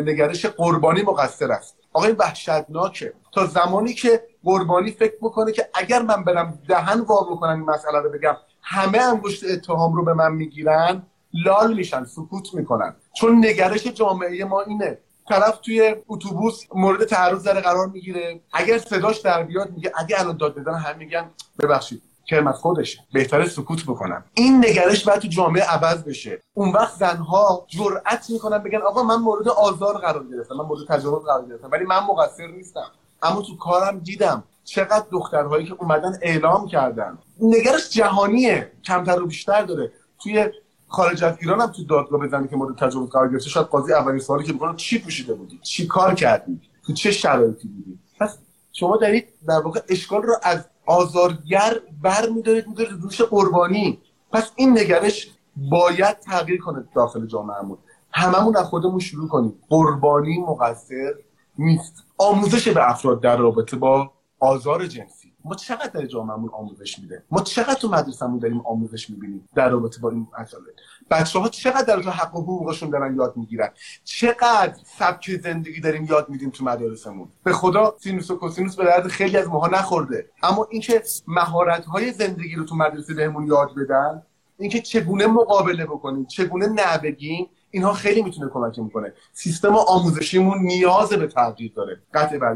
نگرش قربانی مقصر است. آقا این وحشتناکه. تا زمانی که قربانی فکر بکنه که اگر من برم دهن وا بکنم این مسئله رو بگم همه انگشت اتهام رو به من می‌گیرن لال میشن سکوت می‌کنن. چون نگرش جامعه ما اینه. طرف توی اتوبوس مورد تعرض در قرار می‌گیره. اگر صداش در بیاد میگه اگه الان داد بزنن هم میگن ببخشید. کرم از خودشه. بهتره سکوت بکنم. این نگرش باید تو جامعه عوض بشه. اون وقت زنها جرأت می‌کنن بگن آقا من مورد آزار قرار گرفتم من مورد تجاوز قرار گرفتم ولی من مقصر نیستم. اما تو کارم دیدم چقدر دخترهایی که اومدن اعلام کردن. نگرش جهانیه. کمتر و بیشتر داره. توی خارج از ایران هم تو دادگاه بزنی که مورد تجاوز قرار گرفته شاید قاضی اولین سوالی که می‌کنه چی پوشیده بودی؟ چی کار کردی؟ تو چه شرایطی بودی؟ پس شما دارید در واقع اشکال رو از آزارگر بر میدارید میدارید روش قربانی. پس این نگرش باید تغییر کنه داخل جامعهمون هممون از خودمون شروع کنیم. قربانی مقصر نیست. آموزش به افراد در رابطه با آزار جنسی. ما چقدر در جامعهمون آموزش میده ما چقدر تو مدرسهمون داریم آموزش می‌بینیم در رابطه با این مسائل بچه ها چقدر در حق و حقوقشون دارن یاد می‌گیرن؟ چقدر سبک زندگی داریم یاد میدیم تو مدارسمون؟ به خدا سینوس و کوسینوس به درد خیلی از ماها نخورده. اما اینکه مهارت های زندگی رو تو مدرسه بهمون یاد بدن اینکه چگونه مقابله بکنیم چگونه نبگیم اینها خیلی می‌تونه کمک می‌کنه. سیستم آموزشیمون نیاز به تغییر داره. قطع بر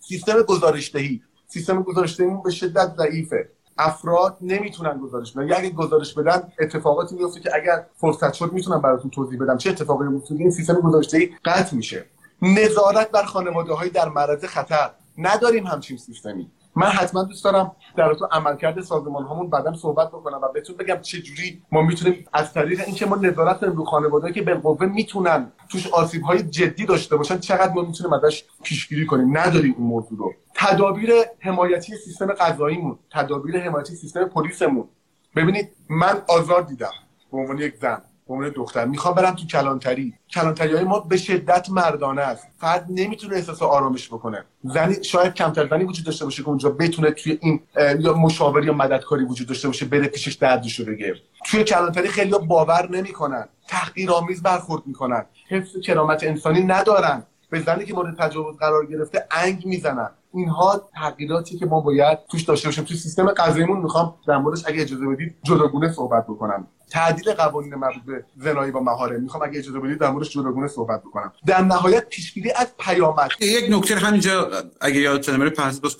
سیستم گزارشدهی. سیستم گزارشدهیمون به شدت ضعیفه. افراد نمی‌تونن گزارش بدن. اگه گزارش بدن اتفاقاتی میفته که اگر فرصت شد می‌تونم براتون توضیح بدم چه اتفاقی میفته. این سیستم گزارشدهی قطع میشه. نظارت بر خانواده های در معرض خطر. نداریم همچین سیستمی. من حتما دوست دارم در تو عملکرد سازمان هامون بعدا صحبت بکنم و بهتون بگم چه جوری ما می‌تونیم از طریق اینکه ما نظارت رو خانواده که بالقوه می‌تونن توش آسیب های جدی داشته باشن چقدر ما می‌تونیم ازش پیشگیری کنیم؟ نداریم اون موضوع رو. تدابیر حمایتی سیستم قضاییمون تدابیر حمایتی سیستم پلیسمون. ببینید من آزار دیدم. به عنوان یک زن. عنوان دختر می‌خوام برم تو کلانتری. کلانتری های ما به شدت مردانه است. فرد نمی‌تونه احساس آرامش بکنه. زنی شاید کمتر زنی وجود داشته باشه که اونجا بتونه توی این یا مشاوری یا مددکاری وجود داشته باشه بره پیشش دردشو بگه. توی کلانتری خیلی باور نمی‌کنن. تحقیرآمیز برخورد می‌کنن. حفظ کرامت انسانی ندارن. به زنی که مورد تجاوز قرار گرفته انگ می‌زنن. اینها تغییراتی که ما باید توش داشته باشیم. توی سیستم قضاییمون می‌خوام در موردش اگه اجازه بدید جداگونه صحبت بکنم. تعدیل قوانین مربوط به زنایی با مهارم می‌خوام اگه اجازه بدید در موردش جداگونه صحبت بکنم. در نهایت پیشگیری از پیامد. یک نکته همینجا اگه یادتون نمیره پس بس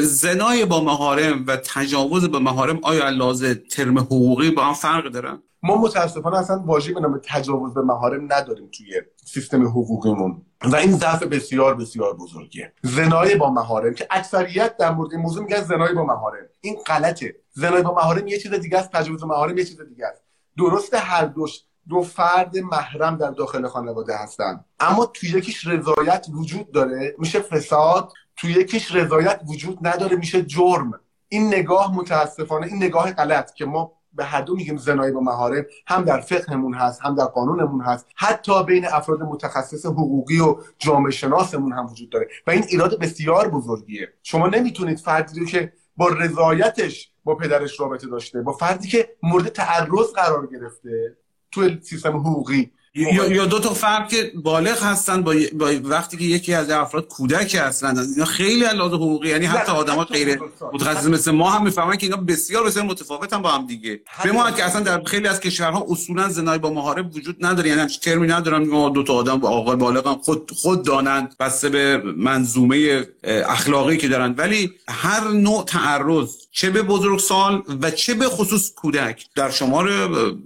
زنای با مهارم و تجاوز با مهارم آیا لازم ترم حقوقی با هم فرق دارن ما متاسفانه اصلا واژه به نام تجاوز به مهارم نداریم توی سیستم حقوقیمون. و این ضعف بسیار بسیار بزرگیه. زنای با مهارم که اکثریت در مورد این موضوع میگن زنای با مهارم این غلطه. زنای با مهارم یه چیز دیگه است تجاوز مهارم یه چیز دیگه است. درسته هر دوش دو فرد محرم در داخل خانواده هستن. اما توی یکیش رضایت وجود داره. میشه فساد. توی یکیش رضایت وجود نداره. میشه جرم. این نگاه متاسفانه این نگاه غلط که ما به هر دو میگیم زنایی با مهارم هم در فقهمون هست هم در قانونمون هست. حتی بین افراد متخصص حقوقی و جامعه شناسمون هم وجود داره. و این ایراد بسیار بزرگیه. شما نمی‌تونید فردی رو که با رضایتش با پدرش رابطه داشته با فردی که مورد تعرض قرار گرفته تو سیستم حقوقی. یا, یا دو تا فرد که بالغ هستن با, با وقتی که یکی از افراد کودک هستن اینا خیلی علاوه حقوقی یعنی حتی آدما غیر متخصص مثل ما هم می‌فهمن که اینا بسیار بسیار متفاوتن با هم دیگه. به ما که اصلا در خیلی از کشورها اصولا زنای با محارم وجود نداره یعنی همچین ترمی ندارن دو تا آدم با آقای بالغ خود خود دانند بسته به منظومه اخلاقی که دارن ولی هر نوع تعرض چه به بزرگسال و چه به خصوص کودک در شمار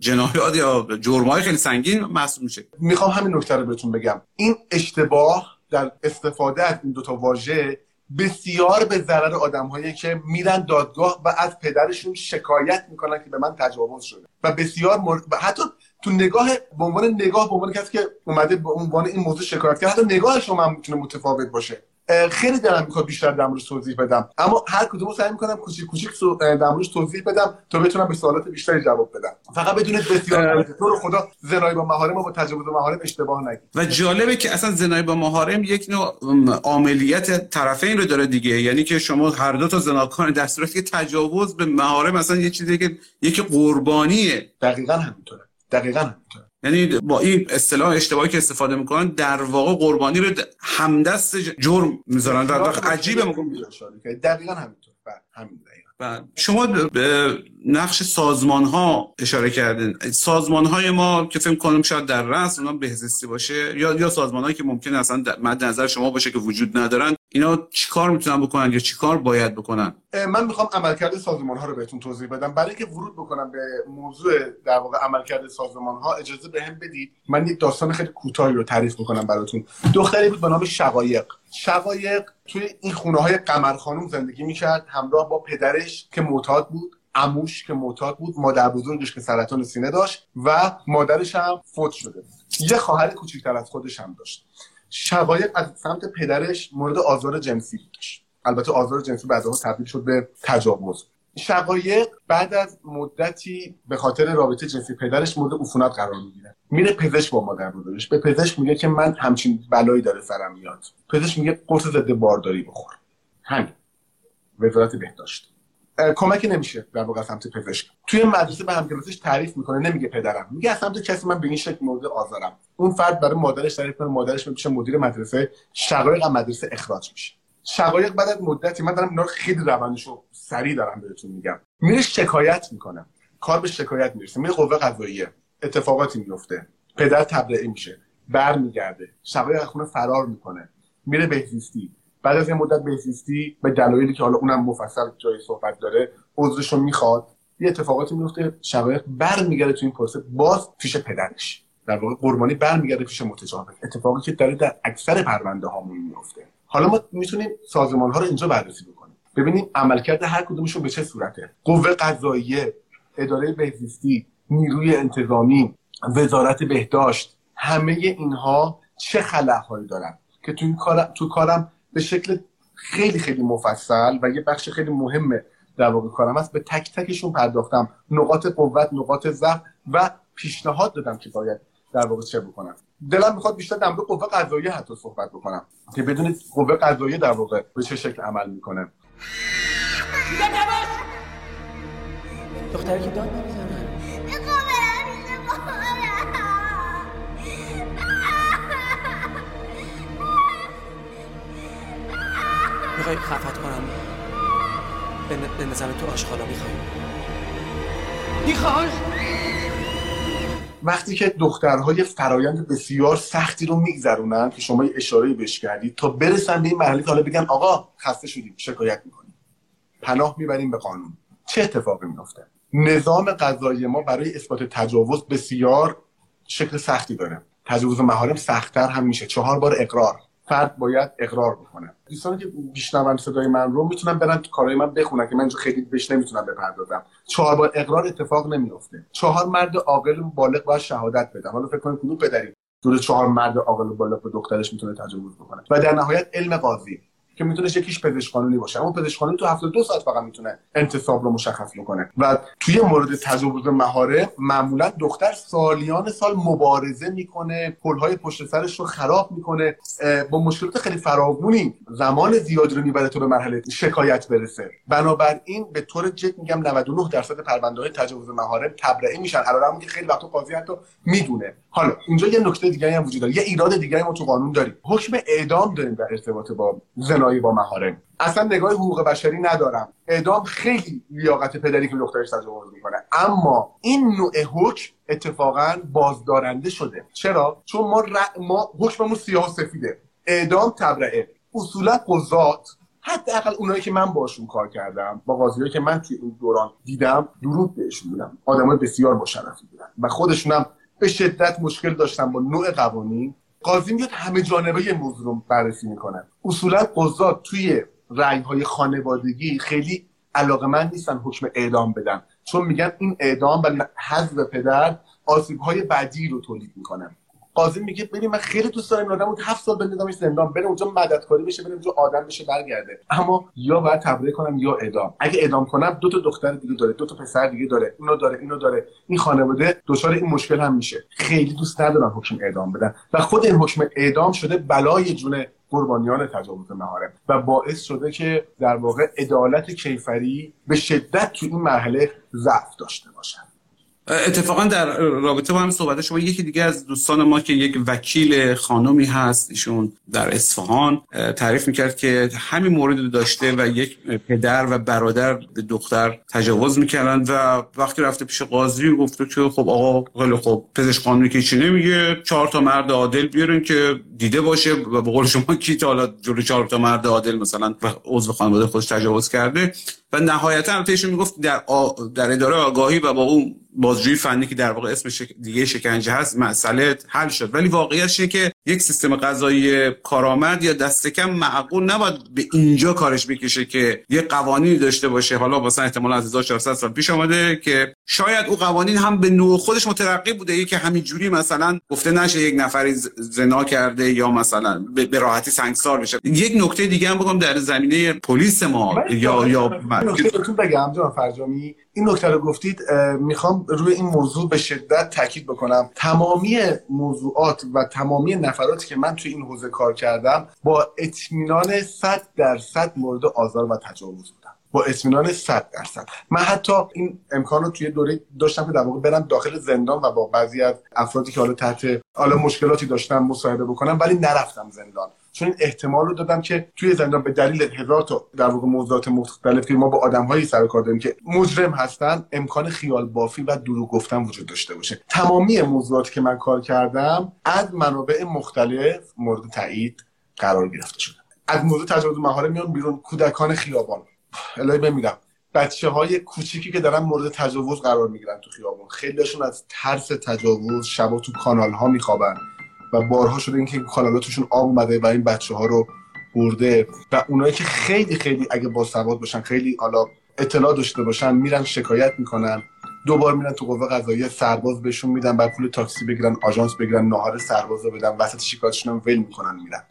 جنایات یا جرمای خیلی سنگین محسوب میشه. می‌خوام همین نکته رو بهتون بگم. این اشتباه در استفاده از این دوتا واژه بسیار به ضرر آدمهایی که میرن دادگاه و از پدرشون شکایت می‌کنن که به من تجاوز شده. و بسیار مر... حتی تو نگاه به عنوان نگاه به عنوان کسی که اومده به عنوان این موضوع شکایت کرد حتی نگاه شما هم می‌تونه متفاوت باشه. خیلی دارم می‌خواد بیشتر در موردش توضیح بدم. اما هر کدومو سعی می‌کنم کوچیک کوچیک در موردش توضیح بدم تا بتونم به سوالات بیشتری جواب بدم. فقط بدونید بسیار تو رو خدا زنای با محارم و با تجاوز محارم اشتباه نگید. و جالبه که اصلا زنای با محارم یک نوع عاملیت طرفین رو داره دیگه. یعنی که شما هر دو تا زناکان در صورتی که تجاوز به محارم اصلا یه چیزی که یک قربانیه. دقیقاً همینطوره. دقیقاً همینطوره. یعنی با این اصطلاح اشتباهی که استفاده می‌کنن در واقع قربانی رو همدست جرم می‌ذارن. در واقع عجیبه. دقیقا همینطور. بله، همین شما به نقش سازمان ها اشاره کردین. سازمان های ما که فکر کنم شاید در رأس اونا بهزیستی باشه یا یا سازمان هایی که ممکن اصلا مد نظر شما باشه که وجود ندارن اینا چیکار می‌تونن بکنن یا چیکار باید بکنن؟ من می‌خوام عملکرد سازمان ها رو بهتون توضیح بدم. برای اینکه ورود بکنم به موضوع در واقع عملکرد سازمان ها اجازه بهم بدید من یک داستان خیلی کوتاهی رو تعریف بکنم براتون. دختری بود به نام شقایق. شقایق توی این خونه های قمر خانم زندگی می‌کرد همراه با پدرش که معتاد بود اموش که معتاد بود مادر بزرگش که سرطان سینه داشت و مادرش هم فوت شده. یه خواهر کوچکتر از خودش هم داشت. شقایق از سمت پدرش مورد آزار جنسی بودش البته آزار جنسی بعدها تبدیل شد به تجاوز. شقایق بعد از مدتی به خاطر رابطه جنسی پدرش مورد عفونت قرار می‌گیره. میره پزشک با مادر بزرگش به پزشک میگه که من همچین بلایی داره سرم میاد. پزشک میگه قرص ضد بارداری بخور. همین. وزارت بهداشت. کمکی نمیشه در واقع سمت پزشک. توی مدرسه به همکلاسیش تعریف می‌کنه نمیگه پدرم. میگه از سمت کسی من به این شکل مورد آزارم. اون فرد برای مادرش تعریف کنه مادرش میشه مدیر مدرسه. شقایق مدرسه اخراج میشه. شقایق بعد از مدتی من دارم اینا رو خیلی روندشو سریع دارم بهتون میگم. میره شکایت می‌کنه. کار به شکایت می‌رسه. میره قوه قضاییه. اتفاقاتی میفته. پدر تبرئه میشه. برمیگرده. شقایق خونه فرار می‌کنه. میره بهزیستی. بعد از یه مدت بهزیستی به دلایلی که حالا اونم مفصل جای صحبت داره عذرش رو می‌خواد. یه اتفاقاتی میفته. شقایق برمیگرده تو این پروسه. باز پیش پدرش. در واقع قربانی برمیگرده پیش متجاوز اتفاقی که داره در اکثر پرونده هامون میفته. حالا ما می‌تونیم سازمان ها رو اینجا بررسی ببینیم عملکرد هر کدومشون به چه صورته. قوه قضاییه اداره بهزیستی نیروی انتظامی وزارت بهداشت همه اینها چه خلاهایی دارن که تو این تو کارم به شکل خیلی خیلی مفصل و یه بخش خیلی مهمه در واقع کارم است به تک تکشون پرداختم. نقاط قوت نقاط ضعف و پیشنهاد دادم که باید در واقع چه بکنم. دلم می‌خواد بیشتر در مورد قوه قضاییه حتی صحبت بکنم که بدونید قوه قضاییه در واقع به چه شکل عمل می‌کنه. دختری که داد نمی‌زنه می‌خوای خفت کنم؟ بندازم تو آشخالا می‌خوای. می‌خوای؟ وقتی که دخترهای فرایند بسیار سختی رو میگذرونن که شما اشاره بهش کردید تا برسن به این مرحله که حالا بگن آقا خسته شدیم شکایت می‌کنیم. پناه می‌بریم به قانون. چه اتفاقی میفته نظام قضایی ما برای اثبات تجاوز بسیار شکل سختی داره. تجاوز مهارم سختتر هم میشه. چهار بار اقرار. فرد باید اقرار بکنه. دوستانی که بیشنون صدای من رو می‌تونن برن تو کارهای من بخونن که من خیلی بهش نمی‌تونم بپردازم. چهار بار اقرار اتفاق نمیفته چهار مرد عاقل بالغ باید شهادت بدن. حالا فکر کنید کدوم پدری دور چهار مرد عاقل بالغ به دخترش می‌تونه تجاوز بکنه. و در نهایت علم قاضی. که می‌تونه یکیش پزشک قانونی باشه. اما پزشک قانونی تو 72 ساعت فقط می‌تونه انتصاب رو مشخص بکنه. و توی مورد تجاوز مهاره معمولا دختر سالیان سال مبارزه می‌کنه پلهای پشت سرش رو خراب می‌کنه با مشکلات خیلی فراوونی زمان زیادی رو می‌بره تو به مرحله شکایت برسه. بنابراین به طور جد میگم 99 درصد پرونده های تجاوز مهاره تبرئه میشن. علاوه که خیلی وقت قاضی حتی می‌دونه. حالا اینجا یه نکته دیگه هم وجود داره. یه ایراد دیگه ما تو قانون داریم. حکم اعدام داریم در ارتباط با زنایی با مهارم. اصلا نگاه حقوق بشری ندارم. اعدام خیلی لیاقت پدری که دخترش تجاوز می‌کنه. اما این نوع حکم اتفاقا بازدارنده شده. چرا؟ چون ما ر... ما حکممون سیاه و سفیده. اعدام تبرئه. اصولا قضات. حداقل اونایی که من باشون کار کردم با قاضیایی که من توی اون دوران دیدم درود بهشون بودم آدمای بسیار با شرفی بودن. و خودشونم به شدت مشکل داشتن با نوع قوانین. قاضی میاد همه جانبه یه موضوع رو بررسی می‌کنن اصولا قضات توی رأی های خانوادگی خیلی علاقه من نیستن حکم اعدام بدن. چون میگن این اعدام و حذف پدر آسیب های بعدی رو تولید می‌کنن قاضی میگه ببین من خیلی دوست دارم این آدمو هفت سال بندازمش زندان بره اونجا مددکاری بشه بره اونجا آدم بشه برگرده. اما یا باید تبرئه کنم یا اعدام. اگه اعدام کنم دو تا دختر دیگه داره دو تا پسر دیگه داره اینو داره اینو داره. این خانواده دچار این مشکل هم میشه. خیلی دوست ندارم حکم اعدام بدن و خود این حکم اعدام شده بلای جون قربانیان تجاوز مهارم و باعث شده که در واقع عدالت کیفری به شدت تو این مرحله ضعف داشته باشن. اتفاقا در رابطه با هم صحبت شما یکی دیگه از دوستان ما که یک وکیل خانومی هست ایشون در اصفهان تعریف می‌کرد که همین مورد داشته و یک پدر و برادر به دختر تجاوز می‌کردن و وقتی رفته پیش قاضی گفته که خب آقا خیلی خب پزشک قانونی که چی نمیگه؟ چهار تا مرد عادل بیارن که دیده باشه و به قول شما کی تا حالا جلو چهار تا مرد عادل مثلا عضو خانواده خودش تجاوز کرده؟ و نهایتا البته می‌گفت در آ... در اداره آگاهی و با اون بازجویی فنی که در واقع اسم شک... دیگه شکنجه هست مسئله حل شد. ولی واقعیتش که یک سیستم قضایی کارآمد یا دست کم معقول نباید به اینجا کارش بکشه که یه قوانینی داشته باشه. حالا مثلا احتمال از 1400 سال پیش آمده که شاید او قوانین هم به نوع خودش مترقی بوده. که همین جوری مثلا گفته نشه یک نفری زنا کرده یا مثلا به راحتی سنگسار بشه. یک نکته دیگه هم بگم در زمینه پلیس ما یا یا بگم جناب فرجامی. این نکته رو گفتید می‌خوام روی این موضوع به شدت تاکید بکنم. تمامی موضوعات و تمامی نفراتی که من توی این حوزه کار کردم با اطمینان 100 درصد مورد آزار و تجاوز بودم. با اطمینان 100 درصد. من حتی این امکان رو توی دوره داشتم که در واقع برم داخل زندان و با بعضی از افرادی که حالا تحت حالا مشکلاتی داشتم مصاحبه بکنم ولی نرفتم زندان. چون این احتمال رو دادم که توی زندان به دلیل هزار تا در واقع موضوعات مختلف که ما با آدمهایی سر کار داریم که مجرم هستن امکان خیال بافی و دروغ گفتن وجود داشته باشه. تمامی موضوعاتی که من کار کردم از منابع مختلف مورد تایید قرار گرفته شده. از موضوع تجاوز مهاره میان بیرون کودکان خیابان. الهی بمیرم. بچه های کوچیکی که دارن مورد تجاوز قرار می‌گیرن تو خیابان خیلیشون از ترس تجاوز شبا تو کانال ها میخوابن. بارها شده اینکه کانالاتشون آب اومده و این بچه ها رو برده و اونایی که خیلی خیلی اگه با سواد باشن خیلی حالا اطلاع داشته باشن میرن شکایت می‌کنن. دوبار میرن تو قوه قضایی سرباز بهشون میدن بعد پول تاکسی بگیرن آژانس بگیرن ناهار سرباز رو بدن وسط شکایتشون ول می‌کنن میرن.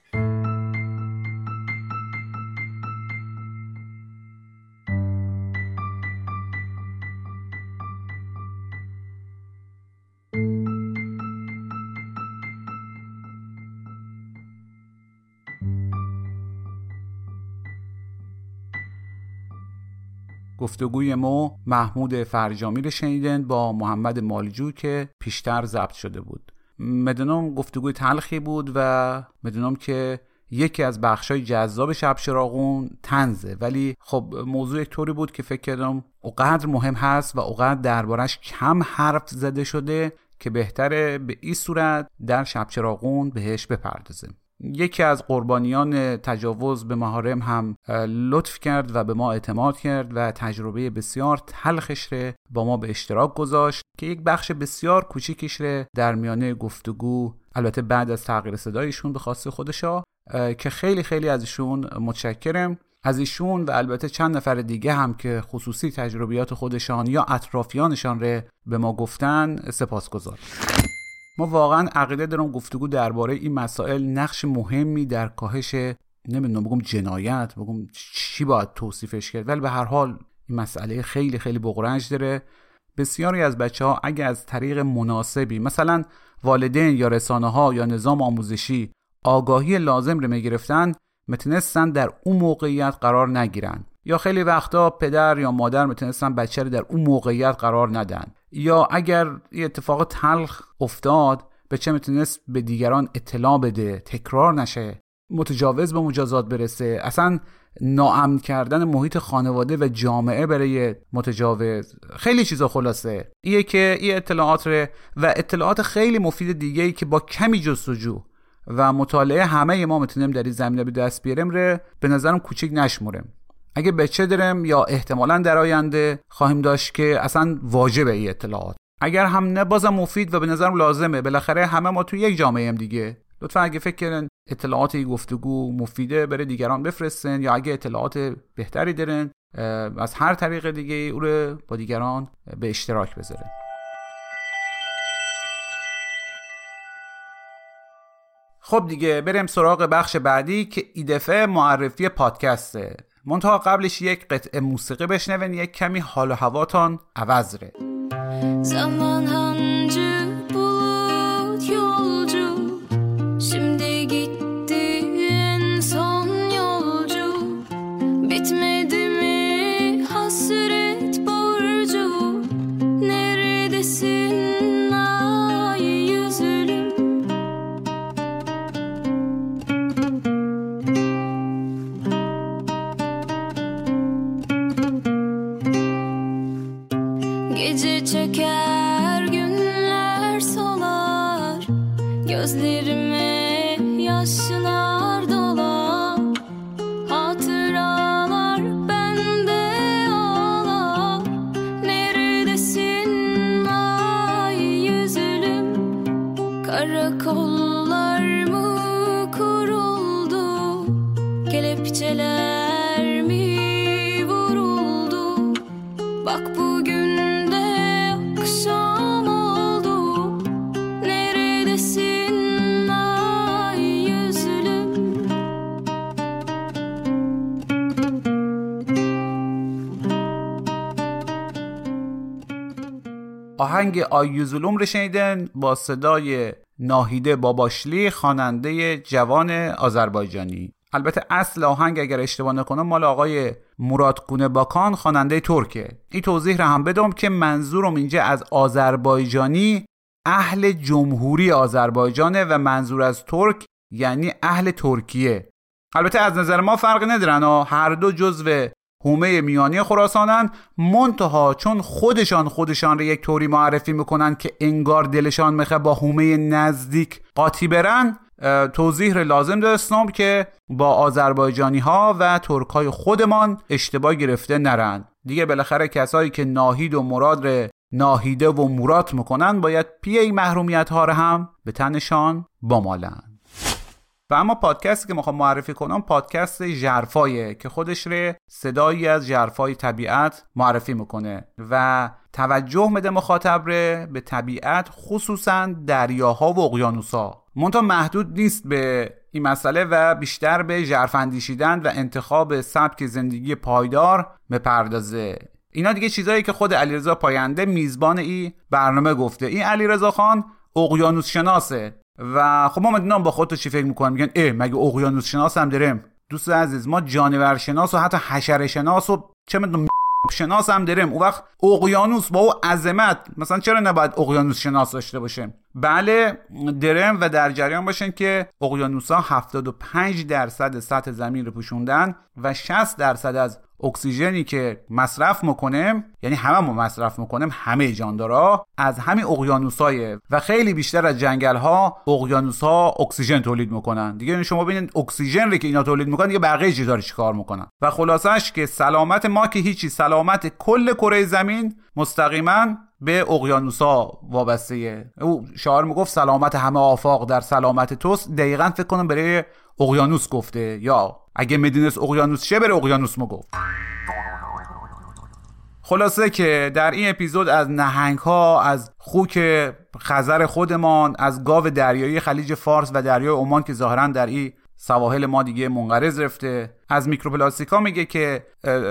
گفتگوی ما محمود فرجامی رو شنیدن با محمد مالجو که پیشتر ضبط شده بود. مدنم گفتگوی تلخی بود و مدنم که یکی از بخشای جذاب شب چراغون تنزه ولی خب موضوع یک طوری بود که فکر کردم اونقدر مهم هست و اونقدر دربارش کم حرف زده شده که بهتره به این صورت در شب چراغون بهش بپردازیم. یکی از قربانیان تجاوز به محارم هم لطف کرد و به ما اعتماد کرد و تجربه بسیار تلخش ره با ما به اشتراک گذاشت که یک بخش بسیار کوچیکش ره در میانه گفتگو البته بعد از تغییر صدایشون به خاص خودشا که خیلی خیلی از ایشون متشکرم از ایشون و البته چند نفر دیگه هم که خصوصی تجربیات خودشان یا اطرافیانشان ره به ما گفتن سپاس گذار. ما واقعا عقیده دارم گفتگو درباره این مسائل نقش مهمی در کاهش نمی‌دونم بگم جنایت بگم چی باید توصیفش کرد. ولی به هر حال این مسئله خیلی خیلی بغرنج داره. بسیاری از بچه ها اگه از طریق مناسبی مثلا والدین یا رسانه ها یا نظام آموزشی آگاهی لازم رو می‌گرفتن می‌تونستن در اون موقعیت قرار نگیرن. یا خیلی وقتا پدر یا مادر می‌تونستن بچه رو در اون موقعیت قرار ندن. یا اگر یه اتفاق تلخ افتاد بچه می‌تونست به دیگران اطلاع بده تکرار نشه متجاوز به مجازات برسه اصلا ناامن کردن محیط خانواده و جامعه برای متجاوز خیلی چیزا خلاصه. ایه که این اطلاعات ره و اطلاعات خیلی مفید دیگه ای که با کمی جستجو و مطالعه همه ما می‌تونیم در این زمینه به دست بیاریم ره به نظرم کوچیک نشمورم. اگه بچه دارم یا احتمالا در آینده خواهیم داشت که اصلا واجبه این اطلاعات. اگر هم نه بازم مفید و به نظرم لازمه. بالاخره همه ما تو یک جامعه هم دیگه. لطفا اگه فکر کردن اطلاعات گفتگو مفیده بره دیگران بفرستن یا اگه اطلاعات بهتری دارن از هر طریق دیگه او رو با دیگران به اشتراک بذارن. خب دیگه بریم سراغ بخش بعدی که ایدفه معرفی پادکسته. منتها قبلش یک قطعه موسیقی بشنون یک کمی حال و هواتان عوض ره. Zaman hancı Getirme yaşına آهنگ آیوزولوم رو شنیدن با صدای ناهیده باباشلی خواننده جوان آذربایجانی. البته اصل آهنگ اگر اشتباه نکنم مال آقای مراد گونه باکان خواننده ترکه. این توضیح رو هم بدم که منظورم اینجا از آذربایجانی اهل جمهوری آذربایجانه و منظور از ترک یعنی اهل ترکیه. البته از نظر ما فرق ندارن و هر دو جزو هومه میانی خراسانن منتها چون خودشان خودشان رو یک طوری معرفی می‌کنن که انگار دلشان می‌خواد با هومه نزدیک قاطی برن توضیح رو لازم داشتم که با آذربایجانی ها و ترک های خودمان اشتباه گرفته نرن دیگه بالاخره کسایی که ناهید و مراد رو ناهیده و مراد می‌کنن باید پی محرومیت ها رو هم به تنشان بمالن و اما پادکستی که می‌خوام معرفی کنم پادکست جرفایه که خودش رو صدایی از جرفای طبیعت معرفی می‌کنه و توجه میده مخاطب ره به طبیعت خصوصا دریاها و اقیانوسها. منتها محدود نیست به این مسئله و بیشتر به ژرفاندیشیدن و انتخاب سبک زندگی پایدار بپردازه. اینا دیگه چیزایی که خود علیرضا پاینده میزبان این برنامه گفته. این علیرضا خان اقیانوس شناسه و خب ما با خودت چی فکر می‌کنم میگن اه مگه اقیانوس شناس هم داریم؟ دوست عزیز ما جانور شناس و حتی حشره شناس و چه می‌دونم شناس هم داریم. اون وقت اقیانوس با او عظمت. مثلا چرا نباید اقیانوس شناس داشته باشیم؟ بله درم و در جریان باشین که اقیانوس ها 75 درصد سطح زمین رو پوشوندن و 60 درصد از اکسیژنی که مصرف می‌کنیم یعنی همه ما مصرف می‌کنیم همه جاندارا از همین اقیانوسای و خیلی بیشتر از جنگل ها اقیانوس ها اکسیژن تولید می‌کنن. دیگه شما ببینید اکسیژن که اینا تولید می‌کنن دیگه بقیه چیزا چیکار می‌کنن؟ و خلاصش که سلامت ما که هیچی سلامت کل کره زمین مستقیما به اقیانوسا وابسته. او شاعر می‌گفت سلامت همه آفاق در سلامت توست. دقیقا فکر کنم برای اقیانوس گفته یا اگه می‌دونست اقیانوس چه بره اقیانوس گفت. خلاصه که در این اپیزود از نهنگ ها از خوک خزر خودمان از گاو دریایی خلیج فارس و دریای عمان که ظاهرا در این سواحل ما دیگه منقرض رفته. از میکروپلاستیکا میگه که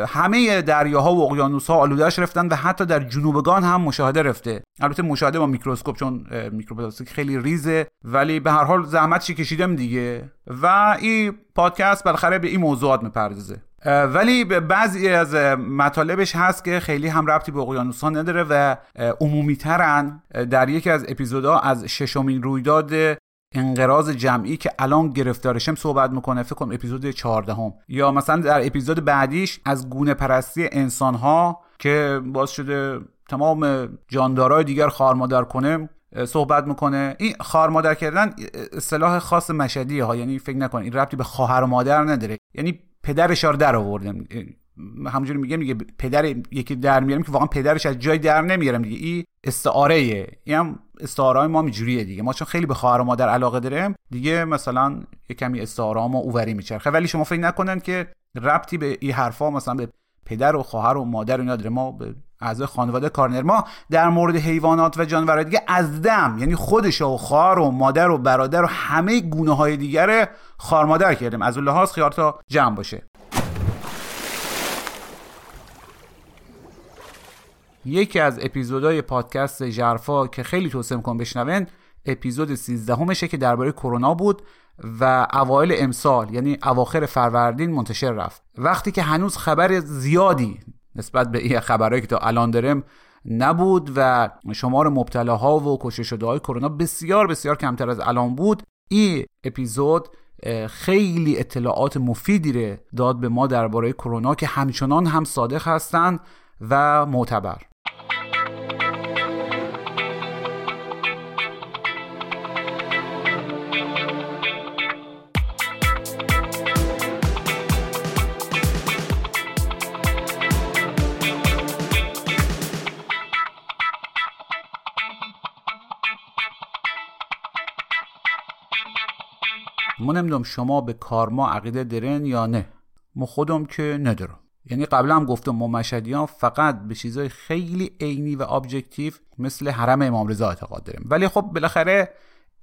همه دریاها و اقیانوسها آلودهش رفتن و حتی در جنوبگان هم مشاهده رفته. البته مشاهده با میکروسکوپ چون میکروپلاستیک خیلی ریزه ولی به هر حال زحمتش رو کشیدیم دیگه. و این پادکست بالاخره به این موضوعات می‌پردازه. ولی به بعضی از مطالبش هست که خیلی هم ربطی به اقیانوس نداره و عمومی ترن در یکی از اپیزودها از ششمین رویداد انقراض جمعی که الان گرفتارشیم صحبت می‌کنه فکر کنم اپیزود 14 هم. یا مثلا در اپیزود بعدیش از گونه پرستی انسان ها که باز شده تمام جاندارای دیگر خارمادر کنه صحبت می‌کنه. این خارمادر کردن اه، اصطلاح خاص مشهدیه ها. یعنی فکر نکن این ربطی به خواهر و مادر نداره. یعنی پدرش رو در آوردم همونجوری میگم دیگه پدر یکی در میارم که واقعا پدرش از جای در نمیارم دیگه. این استعاره این هم استعاره های ما اینجوریه دیگه. ما چون خیلی به خواهر و مادر علاقه داریم دیگه مثلا یه کمی استعاره ما اووری میچرخه. ولی شما فکر نکنن که ربطی به این حرفا مثلا به پدر و خواهر و مادر اینا داره. ما به اعضای خانواده کارنر ما در مورد حیوانات و جانورات دیگه از دم یعنی خودش و خواهر و مادر و برادر و همه گونه های دیگر خواهر مادر کردیم. از لحاظ خیار تا جمع باشه. یکی از اپیزودهای پادکست ژرفا که خیلی توصیه می‌کنم بشنون اپیزود 13 همشه که درباره کرونا بود و اوایل امسال یعنی اواخر فروردین منتشر رفت. وقتی که هنوز خبر زیادی نسبت به این خبرهایی که تا الان داریم نبود و شمار مبتلاها و کشته شده های کرونا بسیار بسیار کمتر از الان بود این اپیزود خیلی اطلاعات مفیدی رو داد به ما درباره کرونا که همچنان هم صادق هستند و معتبر. نمی‌دونم شما به کارما عقیده دارین یا نه. ما خودم که ندارم. یعنی قبلا هم گفتم ما مشهدیان فقط به چیزای خیلی عینی و objective مثل حرم امام رضا اعتقاد داریم. ولی خب بالاخره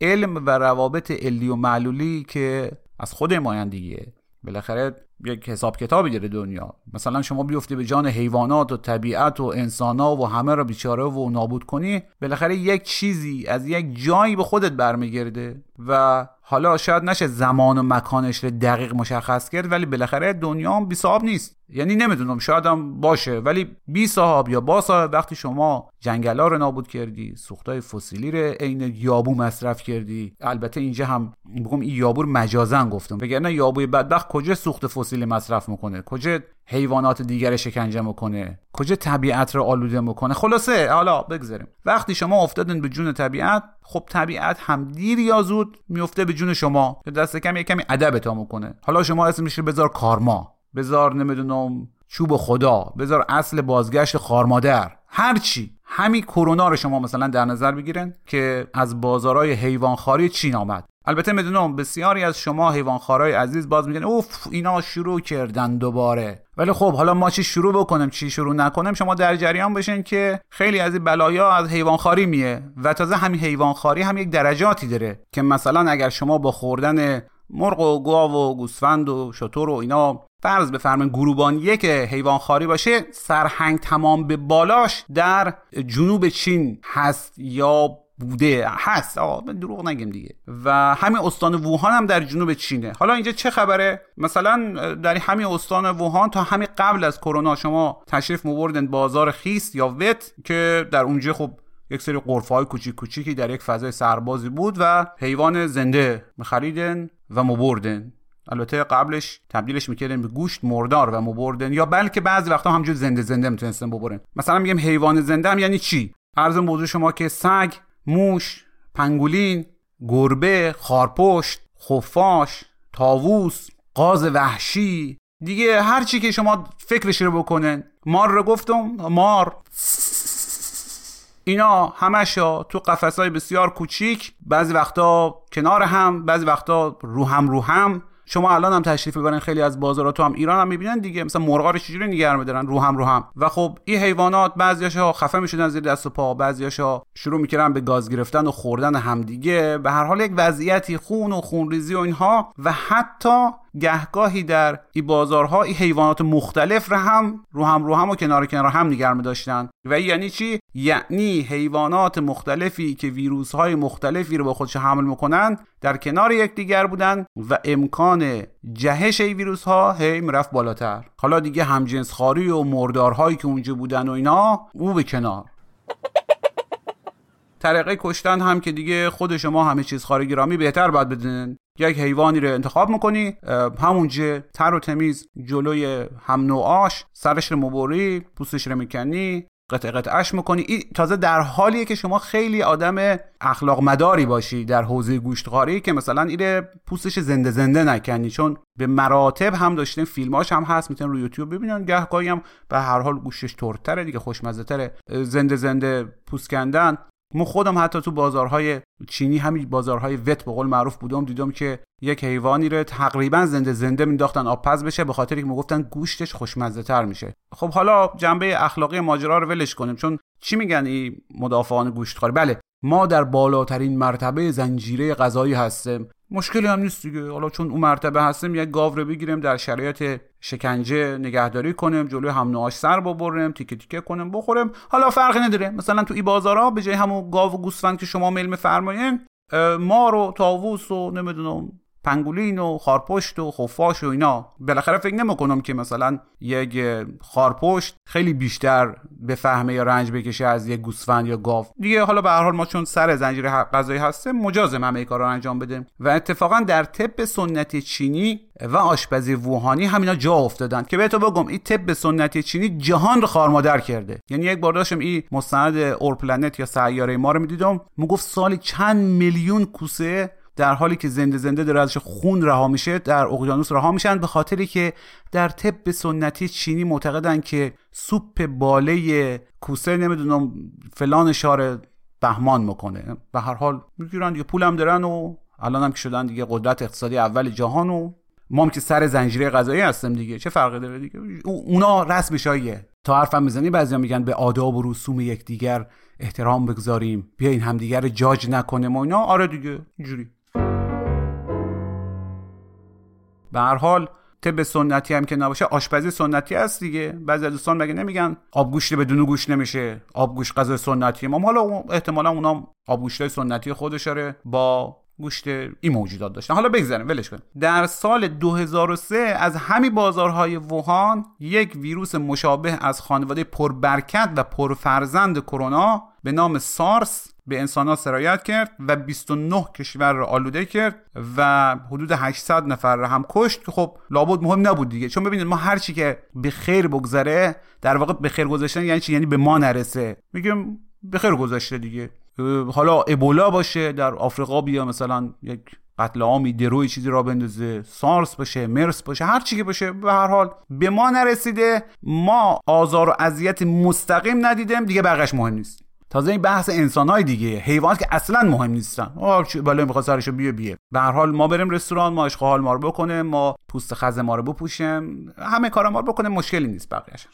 علم و روابط علی و معلولی که از خود ماین دیگه بالاخره یک حساب کتابی داره دنیا. مثلا شما بیفتی به جان حیوانات و طبیعت و انسانا و همه را بیچاره و نابود کنی بالاخره یک چیزی از یک جایی به خودت برمیگرده و حالا شاید نشه زمان و مکانش رو دقیق مشخص کرد ولی بالاخره دنیا هم بی صاحب نیست. یعنی نمی‌دونم شاید هم باشه ولی بی صاحب یا با صاحب وقتی شما جنگلا رو نابود کردی سوختای فسیلی رو عین یابو مصرف کردی. البته اینجا هم بگم این یابو رو مجازن گفتم وگرنه یابوی بدبخت کجا سوخت فسیلی؟ مصرف می‌کنه. کجا حیوانات دیگر شکنجه می‌کنه؟ کجا طبیعت رو آلوده می‌کنه؟ خلاصه حالا بگذاریم. وقتی شما افتادن به جون طبیعت خب طبیعت هم دیر یا زود میفته به جون شما. که دست کم یک کمی ادب تا می‌کنه. حالا شما اسمش رو بذار کارما. بذار نمی‌دونم چوب خدا. بذار اصل بازگشت خارمادر. هر چی. همین کرونا رو شما مثلا در نظر بگیرن که از بازارهای حیوانخواری چین آمد. البته می‌دونم بسیاری از شما حیوانخوارای عزیز باز میگن اوف اینا شروع کردن دوباره. ولی خب حالا ما چی شروع بکنیم چی شروع نکنیم؟ شما در جریان بشین که خیلی از این بلایا از حیوانخواری میه و تازه همین حیوانخواری هم یک درجاتی داره که مثلا اگر شما با خوردن مرغ و گاو و گوسفند و شتر و اینا فرض بفرمایید گروبان یک حیوانخواری باشه سرهنگ تمام به بالاش در جنوب چین هست یا بوده هست. آقا دروغ نگیم دیگه. و همین استان ووهان هم در جنوب چینه. حالا اینجا چه خبره؟ مثلا در همین استان ووهان تا همین قبل از کرونا شما تشریف مبردن بازار خیست یا وت که در اونجا خب یک سری قرفه های کوچیک کوچیکی در یک فضای سربازی بود و حیوان زنده میخریدن و مبردن. البته قبلش تبدیلش می‌کردن به گوشت مردار و مبردن یا بلکه بعضی وقتا همجور زنده زنده می‌تونستن ببرن. مثلا میگم حیوان زنده هم یعنی چی؟ عرض موضوع شما که سگ موش پنگولین گربه خارپشت خفاش تاووس قاز وحشی. دیگه هر چی که شما فکرش رو بکنن مار رو گفتم مار. اینا همشا تو قفسهای بسیار کوچیک بعضی وقتا کنار هم بعضی وقتا رو هم رو هم. شما الان هم تشریف ببرین خیلی از بازارها تو هم ایران هم می‌بینن دیگه. مثلا مرغا رو چجوری نگه میدارن؟ رو هم رو هم. و خب این حیوانات بعضیاشا خفه می‌شدن زیر دست و پا. بعضیاشا شروع می‌کردن به گاز گرفتن و خوردن همدیگه به هر حال یک وضعیتی خون و خونریزی و اینها. و حتی گهگاهی در این بازارها این حیوانات مختلف رو هم رو هم رو هم و کنار کنار هم نگه می داشتن و یعنی چی؟ یعنی حیوانات مختلفی که ویروس های مختلفی رو با خودش حمل می‌کنن در کنار یکدیگر بودن و امکان جهش این ویروس ها هی می‌رفت بالاتر. حالا دیگه همجنس خاری و مردارهایی که اونجا بودن و اینا او به کنار. طریقه کشتن هم که دیگه خود شما همه چیز خاری گرامی بهتر باید بدونین. یک حیوانی رو انتخاب می‌کنی همونجا تر و تمیز جلوی هم نوعاش سرش رو مبری پوستش رو می‌کنی قطع قطعش می‌کنی. این تازه در حالیه که شما خیلی آدم اخلاق مداری باشی در حوزه گوشتخواری که مثلا ایره پوستش زنده زنده نکنی چون به مراتب هم داشتیم فیلماش هم هست می‌تونن روی یوتیوب ببینن گهگاهی هم به هر حال گوشتش ترتره دیگه خوشمزه تره زنده زنده پوست کندن. من خودم حتی تو بازارهای چینی همین بازارهای وت به قول معروف بودم دیدم که یک حیوانی رو تقریبا زنده زنده مینداختن آب پز بشه به خاطر که می‌گفتن گوشتش خوشمزه تر میشه. خب حالا جنبه اخلاقی ماجرا رو ولش کنیم چون چی میگن این مدافعان گوشتخواری؟ بله ما در بالاترین مرتبه زنجیره غذایی هستیم. مشکلی هم نیست دیگه. حالا چون اون مرتبه هستیم یک گاو رو بگیریم در شرایط شکنجه نگهداری کنیم جلوی هم نوعاش سر ببریم تیکه تیکه کنیم بخوریم. حالا فرقی نداره. مثلا تو ای بازارها به جای همون گاو و گوسفند که شما میل میفرمایین مار و تاووس و نمی‌دونم پنگولین و خارپشت و خفاش و اینا. بالاخره فکر نمی‌کنم که مثلا یک خارپشت خیلی بیشتر به فهمه یا رنج بکشه از یک گوسفند یا گاو. دیگه حالا به هر حال ما چون سر زنجیره غذایی هستیم مجازم همه کارا رو انجام بدیم. و اتفاقا در طب سنتی چینی و آشپزی ووهانی همینا جا افتادن. که بهتون بگم این طب سنتی چینی جهان رو خارمادر کرده. یعنی یک بار داشتم این مستند اورپلنت یا سیاره ما رو می‌دیدم. می‌گفت سالی چند میلیون کوسه در حالی که زنده زنده داره ازش خون رها میشه در اقیانوس رها میشن به خاطری که در طب سنتی چینی معتقدن که سوپ باله کوسه نمی‌دونم فلان شار بهمان می‌کنه. به هر حال می‌گیرن دیگه پولم دارن و الان هم که شدن دیگه قدرت اقتصادی اول جهان و ما هم که سر زنجیره غذایی هستیم دیگه. چه فرقی داره دیگه؟ اونا رسم شایه تا حرفم می‌زنی بعضیا میگن به آداب و رسوم یکدیگر احترام بگذاریم. بیاین همدیگر جاج نکنیم و اینا. آره دیگه اینجوری. به هر حال طب سنتی هم که نباشه آشپزی سنتی است دیگه. بعضی از دوستان مگه نمیگن آبگوشت بدون گوش نمیشه آبگوشت غذا سنتی. ما حالا احتمالا اونا آبگوشت سنتی خودش داره با گوشت این موجودات داشتن. حالا بگذاریم ولش کنیم. در سال 2003 از همین بازارهای ووهان یک ویروس مشابه از خانواده پربرکت و پرفرزند کرونا به نام سارس به انسان سرایت کرد و 29 کشور را آلوده کرد و حدود 800 نفر را هم کشت که خب لابد مهم نبود دیگه. چون ببینید ما هر چی که به خیر بگذره در واقع به خیر گذاشتن یعنی چی؟ یعنی به ما نرسه. میگم به خیر گذاشته دیگه. حالا ابولا باشه در آفریقا بیا مثلا یک قتل عامی دروی چیزی را بندازه سارس باشه مرس باشه هر چی که باشه به هر حال به ما نرسیده. ما آزار و اذیت مستقیم ندیدیم دیگه بقیش مهم نیست. تازه این بحث انسان های دیگه. حیوانات که اصلا مهم نیستن. آه بالا می‌خواد سرشو بیه بیه. به هر حال ما بریم رستوران ما عشق حال ما رو بکنه ما پوست خز ما رو بپوشیم. همه کارا ما رو بکنه مشکلی نیست بقیه‌اش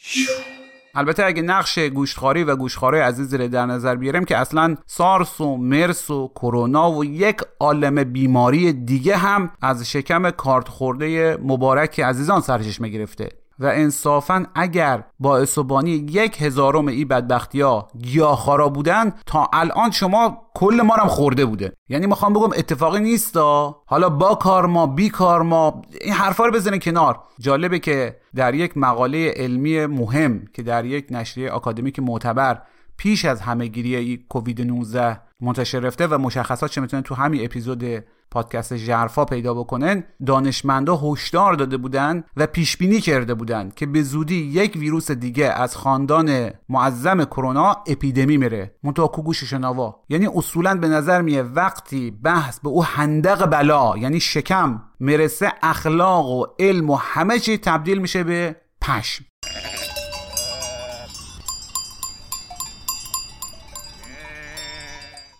البته اگه نقش گوشتخواری و گوشتخواری عزیز رو در نظر بیاریم که اصلا سارس و مرس و کرونا و یک عالم بیماری دیگه هم از شکم کارت خورده مبارک عزیزان سرچشمه گرفته. و انصافا اگر باعث و بانی یک هزارم ای بدبختی ها گیاهخوارا بودن تا الان شما کل ما هم خورده بوده. یعنی می‌خوام بگم اتفاقی نیست حالا با کار ما بی کار ما این حرفا رو بزنین کنار. جالبه که در یک مقاله علمی مهم که در یک نشریه آکادمیک معتبر پیش از همهگیری کووید 19 منتشر رفته و مشخصات چه می‌تونن تو همین اپیزود پادکست ژرفا پیدا بکنن دانشمندا هشدار داده بودن و پیش بینی کرده بودند که به زودی یک ویروس دیگه از خاندان معظم کرونا اپیدمی میره. منتها گوش شنوا یعنی اصولا به نظر میه وقتی بحث به او هندق بلا یعنی شکم مرسه اخلاق و علم و همه چی تبدیل میشه به پشم.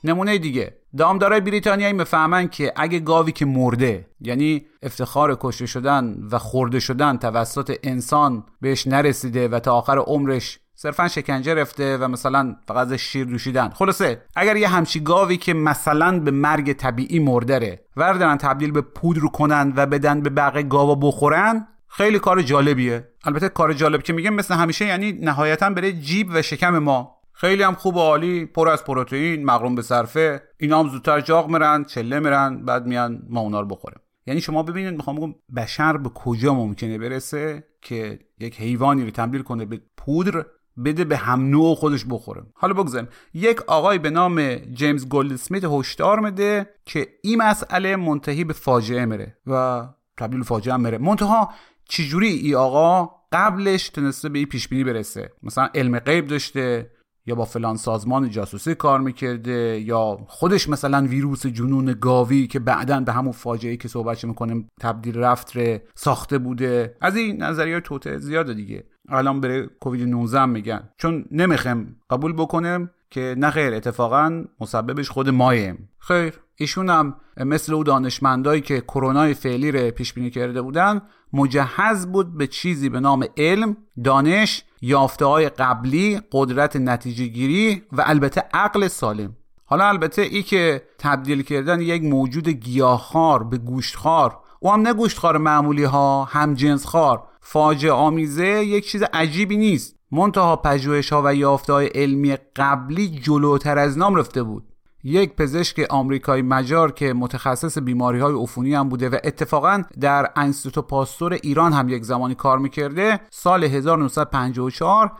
نمونه دیگه. دامدارای بریتانیایی می‌فهمن که اگه گاوی که مرده یعنی افتخار کشته شدن و خورده شدن توسط انسان بهش نرسیده و تا آخر عمرش صرفا شکنجه رفته و مثلا فقط شیر دوشیدن خلاصه اگر یه همچی گاوی که مثلا به مرگ طبیعی مردره وردارن تبدیل به پودر کنن و بدن به بقیه گاوا بخورن خیلی کار جالبیه. البته کار جالب که میگم مثل همیشه یعنی نهایتا بره جیب و شکم ما خیلی هم خوب و عالی پر از پروتئین مغروم به صرفه. اینا هم زودتر جاغ میرن چله میرن بعد میان ما اونا رو بخوریم. یعنی شما ببینید می‌خوام بگم بشر به کجا ممکنه برسه که یک حیوانی رو تبدیل کنه به پودر بده به هم نوع خودش بخوره. حالا بگذاریم. یک آقای به نام جیمز گلدسمیت هشدار میده که این مسئله منتهی به فاجعه میره و تبدیل فاجعه هم میره. منتها چجوری ای آقا قبلش تونسته به این پیش بینی برسه؟ مثلا علم غیب داشته یا با فلان سازمان جاسوسی کار می‌کرده یا خودش مثلا ویروس جنون گاوی که بعدا به همون فاجعه که صحبتش می‌کنیم تبدیل رفت ره ساخته بوده. از این نظریه توته زیاده دیگه. الان بره کووید 19 میگن. چون نمیخم قبول بکنیم که نه خیر اتفاقا مسببش خود ماییم. خیر. ایشون هم مثل او دانشمندایی که کرونای فعلی رو پیش بینی کرده بودن مجهز بود به چیزی به نام علم دانش یافته های قبلی قدرت نتیجه گیری و البته عقل سالم. حالا البته ای که تبدیل کردن یک موجود گیاهخوار به گوشتخوار او هم نه گوشتخوار معمولی ها هم جنس خار فاجعه آمیزه یک چیز عجیبی نیست. منتها پژوهش ها و یافته های علمی قبلی جلوتر از نام رفته بود. یک پزشک آمریکایی مجار که متخصص بیماری های عفونی هم بوده و اتفاقا در انستیتو پاستور ایران هم یک زمانی کار می‌کرده سال 1954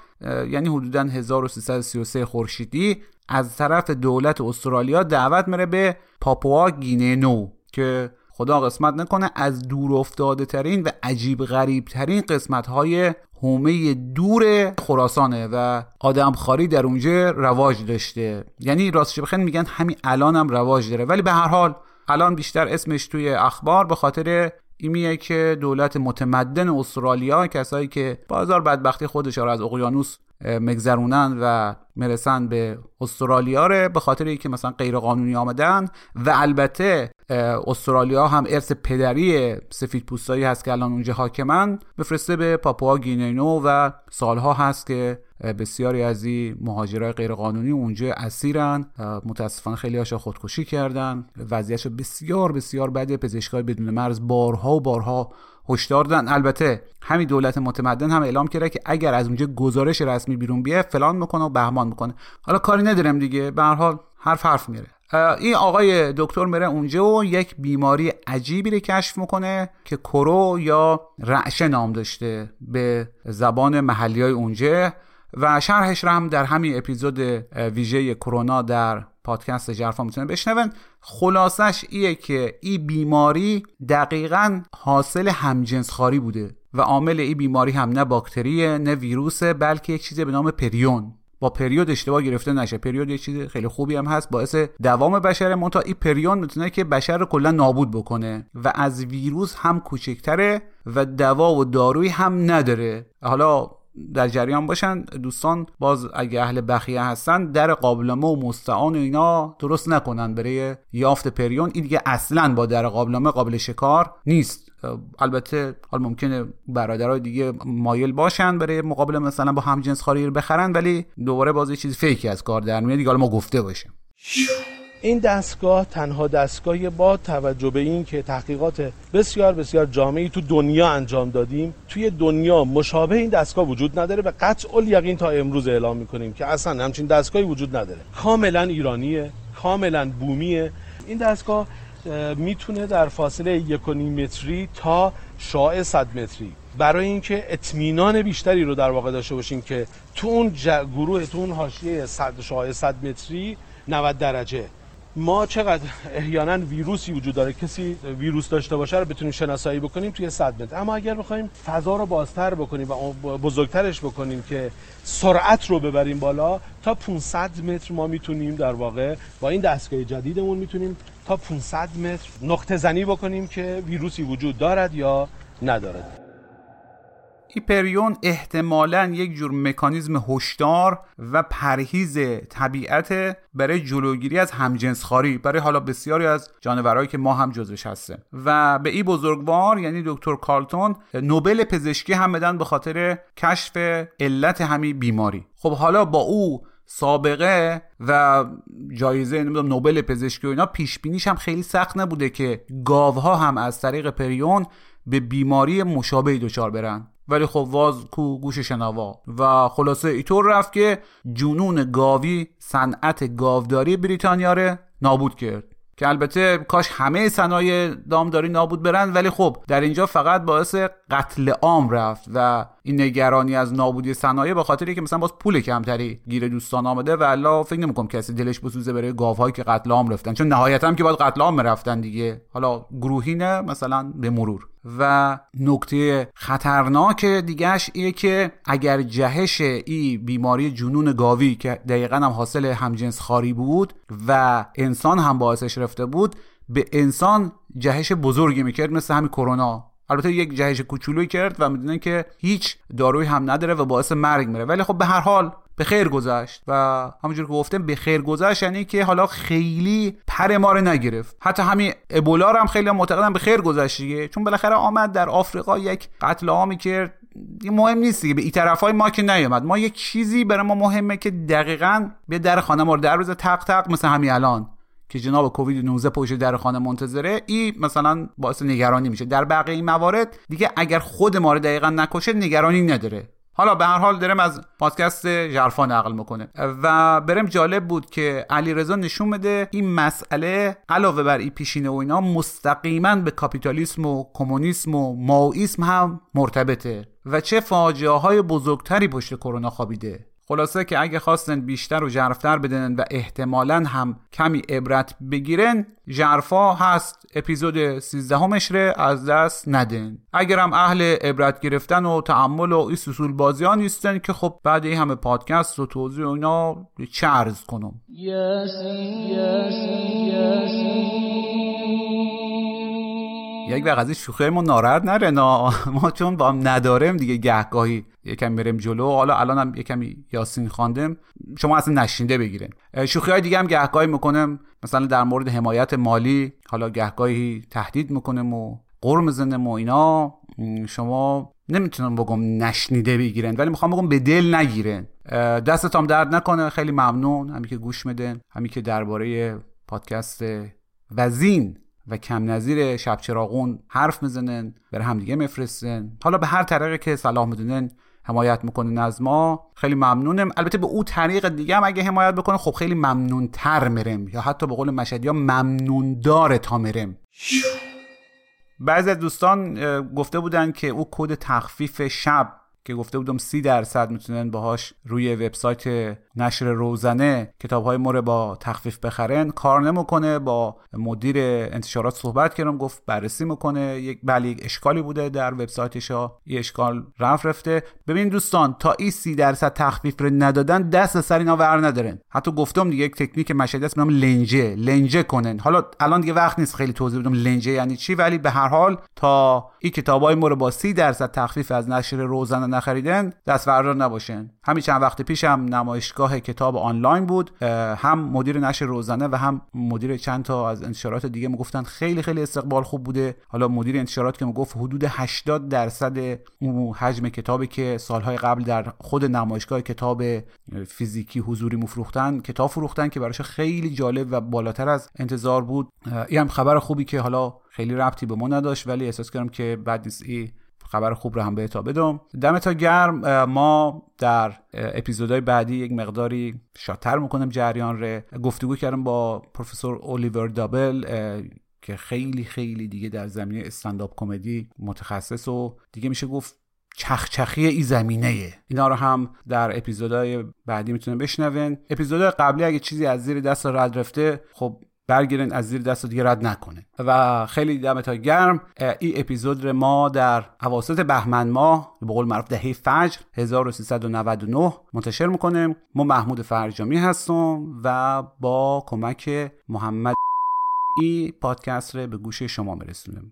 یعنی حدودا 1333 خورشیدی از طرف دولت استرالیا دعوت میره به پاپوا گینه نو که خدا قسمت نکنه از دور افتاده ترین و عجیب غریب ترین قسمت های حومه دور خراسانه و آدمخواری در اونجا رواج داشته. یعنی راستش بخین میگن همین الان هم رواج داره. ولی به هر حال الان بیشتر اسمش توی اخبار به خاطر ایمیه که دولت متمدن استرالیا کسایی که بازار بدبختی خودش رو از اقیانوس مگذرونن و می‌رسن به استرالیا ره به خاطر اینکه مثلا غیر قانونی آمدن و البته استرالیا هم ارث پدری سفید پوستایی هست که الان اونجا حاکمن. بفرسته به پاپوا گینینو و سالها هست که بسیاری از این مهاجرای غیر قانونی اونجا اسیرن. متاسفانه خیلی هاشا خودکشی کردن. وضعیتش بسیار بسیار بده. پزشکای بدون مرز بارها و بارها هشدار دادن. البته همین دولت متمدن هم اعلام کرده که اگر از اونجا گزارش رسمی بیرون بیه فلان می‌کنه و بهمان می‌کنه. حالا کاری ندارم دیگه. به هر حال حرف حرف میره. این آقای دکتر میره اونجا و یک بیماری عجیبی رو کشف می‌کنه که کرو یا رعشه نام داشته به زبان محلی های اونجا. و شرحش رو هم در همین اپیزود ویژه کرونا در پادکست جرفا می‌تونه بشنون خلاصش ایه که این بیماری دقیقا حاصل همجنسخواری بوده و عامل این بیماری هم نه باکتریه نه ویروسه بلکه یک چیز به نام پریون. با پریود اشتباه گرفته نشه. پریود یک چیز خیلی خوبی هم هست باعث دوام بشره. منتها این پریون می‌تونه که بشر رو کلا نابود بکنه و از ویروس هم کوچکتره و دوا و دارویی هم نداره. حالا در جریان باشن. دوستان باز اگه اهل بخیه هستن در قابلمه و مستعان و اینا درست نکنن برای یافت پریون. این دیگه اصلا با در قابلمه قابل شکار نیست. البته حال ممکنه برادرای دیگه مایل باشن برای مقابله مثلا با همجنس خاری رو بخرن ولی دوباره باز یه چیز فیکی از کار در میاد. دیگه حالا ما گفته باشیم. این دستگاه تنها دستگاهی با توجه به این که تحقیقات بسیار بسیار جامعی تو دنیا انجام دادیم توی دنیا مشابه این دستگاه وجود نداره و قطع الیقین تا امروز اعلام می‌کنیم که اصلا همچین دستگاهی وجود نداره. کاملا ایرانیه کاملا بومیه. این دستگاه می‌تونه در فاصله یک متری تا شعاع 100 متری. برای اینکه اطمینان بیشتری رو در واقع داشته باشیم که تو اون گروه تو اون حاشیه 100 شعاع 100 متری 90 درجه. ما چقدر احیانا ویروسی وجود داره کسی ویروس داشته باشه رو بتونیم شناسایی بکنیم توی 100 متر. اما اگر بخوایم فضا رو بازتر بکنیم و بزرگترش بکنیم که سرعت رو ببریم بالا تا 500 متر ما می‌تونیم در واقع با این دستگاه جدیدمون می‌تونیم تا 500 متر نقطه زنی بکنیم که ویروسی وجود دارد یا ندارد. هیپریون احتمالا یک جور مکانیزم هشدار و پرهیز طبیعت برای جلوگیری از همجنسخواری برای حالا بسیاری از جانورهایی که ما هم جزوش هستیم. و به این بزرگوار یعنی دکتر کارلتون نوبل پزشکی هم بدن به خاطر کشف علت همین بیماری. خب حالا با او سابقه و جایزه نمی‌دونم نوبل پزشکی و اینا پیش بینیش هم خیلی سخت نبوده که گاوها هم از طریق پریون به بیماری مشابهی دچار برن. ولی خب واز کو گوش شنوا. و خلاصه ایطور رفت که جنون گاوی صنعت گاوداری بریتانیا رو نابود کرد. که البته کاش همه صنایع دامداری نابود برن ولی خب در اینجا فقط باعث قتل عام رفت و این نگرانی از نابودی صنایع به خاطر که مثلا باز پول کمتری گیر دوستان آمده و الا فکر نمی‌کنم کسی دلش بسوزه برای گاوهایی که قتل عام رفتن. چون نهایتا که باید قتل عام رفتن دیگه. حالا گروهی نه مثلا به مرور. و نکته خطرناک دیگهش اینه که اگر جهش ای بیماری جنون گاوی که دقیقا هم حاصل همجنس خاری بود و انسان هم باعثش رفته بود به انسان جهش بزرگی می‌کرد مثل همین کرونا. البته یک جهش کوچولویی کرد و می‌دونن که هیچ داروی هم نداره و باعث مرگ میره. ولی خب به هر حال به خیر گذشت. و همونجور که گفتم به خیر گذشت یعنی که حالا خیلی پر ما رو نگرفت. حتی همین ابولا هم خیلی معتقدن به خیر گذشت دیگه. چون بالاخره آمد در آفریقا یک قتل عامی کرد مهم نیست دیگه. به این طرف های ما که نیومد ما یک چیزی برای ما مهمه که دقیقا به در خانه ما رو در روز تق تق مثل همین الان که جناب کووید 19 پشت در خانه منتظره این مثلا باعث نگرانی میشه. در بقیه این موارد دیگه اگر خود ما رو دقیقا نکشه نگرانی نداره. حالا به هر حال دارم از پادکست ژرفا نقل می‌کنه. و برم جالب بود که علیرضا نشون بده این مسئله علاوه بر این پیشینه و اینا مستقیما به کاپیتالیسم و کمونیسم و ماویسم هم مرتبطه. و چه فاجعه های بزرگتری پشت کرونا خوابیده. خلاصه که اگه خواستن بیشتر و ژرفتر بدن و احتمالا هم کمی عبرت بگیرن ژرفا هست. اپیزود 13 همش از دست ندن اگرم اهل عبرت گرفتن و تعمل و این سسول بازی ها نیستن که خب بعد این همه پادکست و توضیح و اینا چه عرض کنم؟ یک وقت از این شوخی ما ناراحت نره نا. ما چون با هم نداریم دیگه گهگاهی. یکم میریم جلو. حالا الان هم یکمی یاسین خواندم شما اصلا نشینده بگیرین. شوخی های دیگه هم گهگاهی می‌کنم. مثلا در مورد حمایت مالی حالا گهگاهی تهدید می‌کنم و قرم می‌زنم و اینا. شما نمی‌تونم بگم نشنیده بگیرن ولی می‌خوام بگم به دل نگیرن دستتام درد نکنه. خیلی ممنون. همین که گوش میدن همین که درباره پادکست وزین و کم نظیر شب چراغون حرف می‌زنن بر همدیگه میفرستن حالا به هر طریقی که صلاح می‌دونن حمایت می‌کنن از ما خیلی ممنونم. البته به او طریق دیگه هم اگه حمایت بکنه خب خیلی ممنون تر میرم یا حتی به قول مشهدی ها ممنون داره تا میرم بعضی از دوستان گفته بودن که او کد تخفیف شب که گفته بودم سی درصد می‌تونن باهاش روی وبسایت نشر روزنه کتاب های مورد با تخفیف بخرن کار نمی‌کنه با مدیر انتشارات صحبت کردم گفت بررسی می‌کنه یک بله اشکالی بوده در وبسایتش ها این اشکال رفت رفته. ببین دوستان تا این سی درصد تخفیف رو ندادن دست سر اینا ور ندارن. حتی گفتم دیگه یک تکنیک مشهدی است نام لنجه لنجه کنن. حالا الان دیگه وقت نیست خیلی توضیح بدم لنجه یعنی چی ولی به هر حال تا این کتابای مورد با سی درصد تخفیف از نشر روزنه نخریدن دست نباشن. همین چند وقت پیشم نمایشگاه کتاب آنلاین بود هم مدیر نشر روزنه و هم مدیر چند تا از انتشارات دیگه می‌گفتن خیلی خیلی استقبال خوب بوده. حالا مدیر انتشارات که می‌گفت حدود 80 درصد اون حجم کتابی که سالهای قبل در خود نمایشگاه کتاب فیزیکی حضوری مفروختن کتاب فروختن که براش خیلی جالب و بالاتر از انتظار بود. این هم خبر خوبی که حالا خیلی ربطی به ما نداشت ولی احساس کردم که بعد نیست ای خبر خوب رو هم به تا بدم. دمتا گرم. ما در اپیزودهای بعدی یک مقداری شاتر می‌کنم جریان ره گفتگو کردم با پروفسور اولیور دابل که خیلی خیلی دیگه در زمینه استنداپ کمدی متخصص و دیگه میشه گفت چخچخی ای زمینه. اینا رو هم در اپیزودهای بعدی می‌تونن بشنون اپیزودهای قبلی اگه چیزی از زیر دست رد رفته خب برگیرن از زیر دست دیگه رد نکنه. و خیلی دمتا گرم. این اپیزود رو ما در اواسط بهمن ماه به قول معروف دهه فجر 1399 منتشر می‌کنیم. ما محمود فرجامی هستم و با کمک محمد این پادکست رو به گوش شما میرسونیم.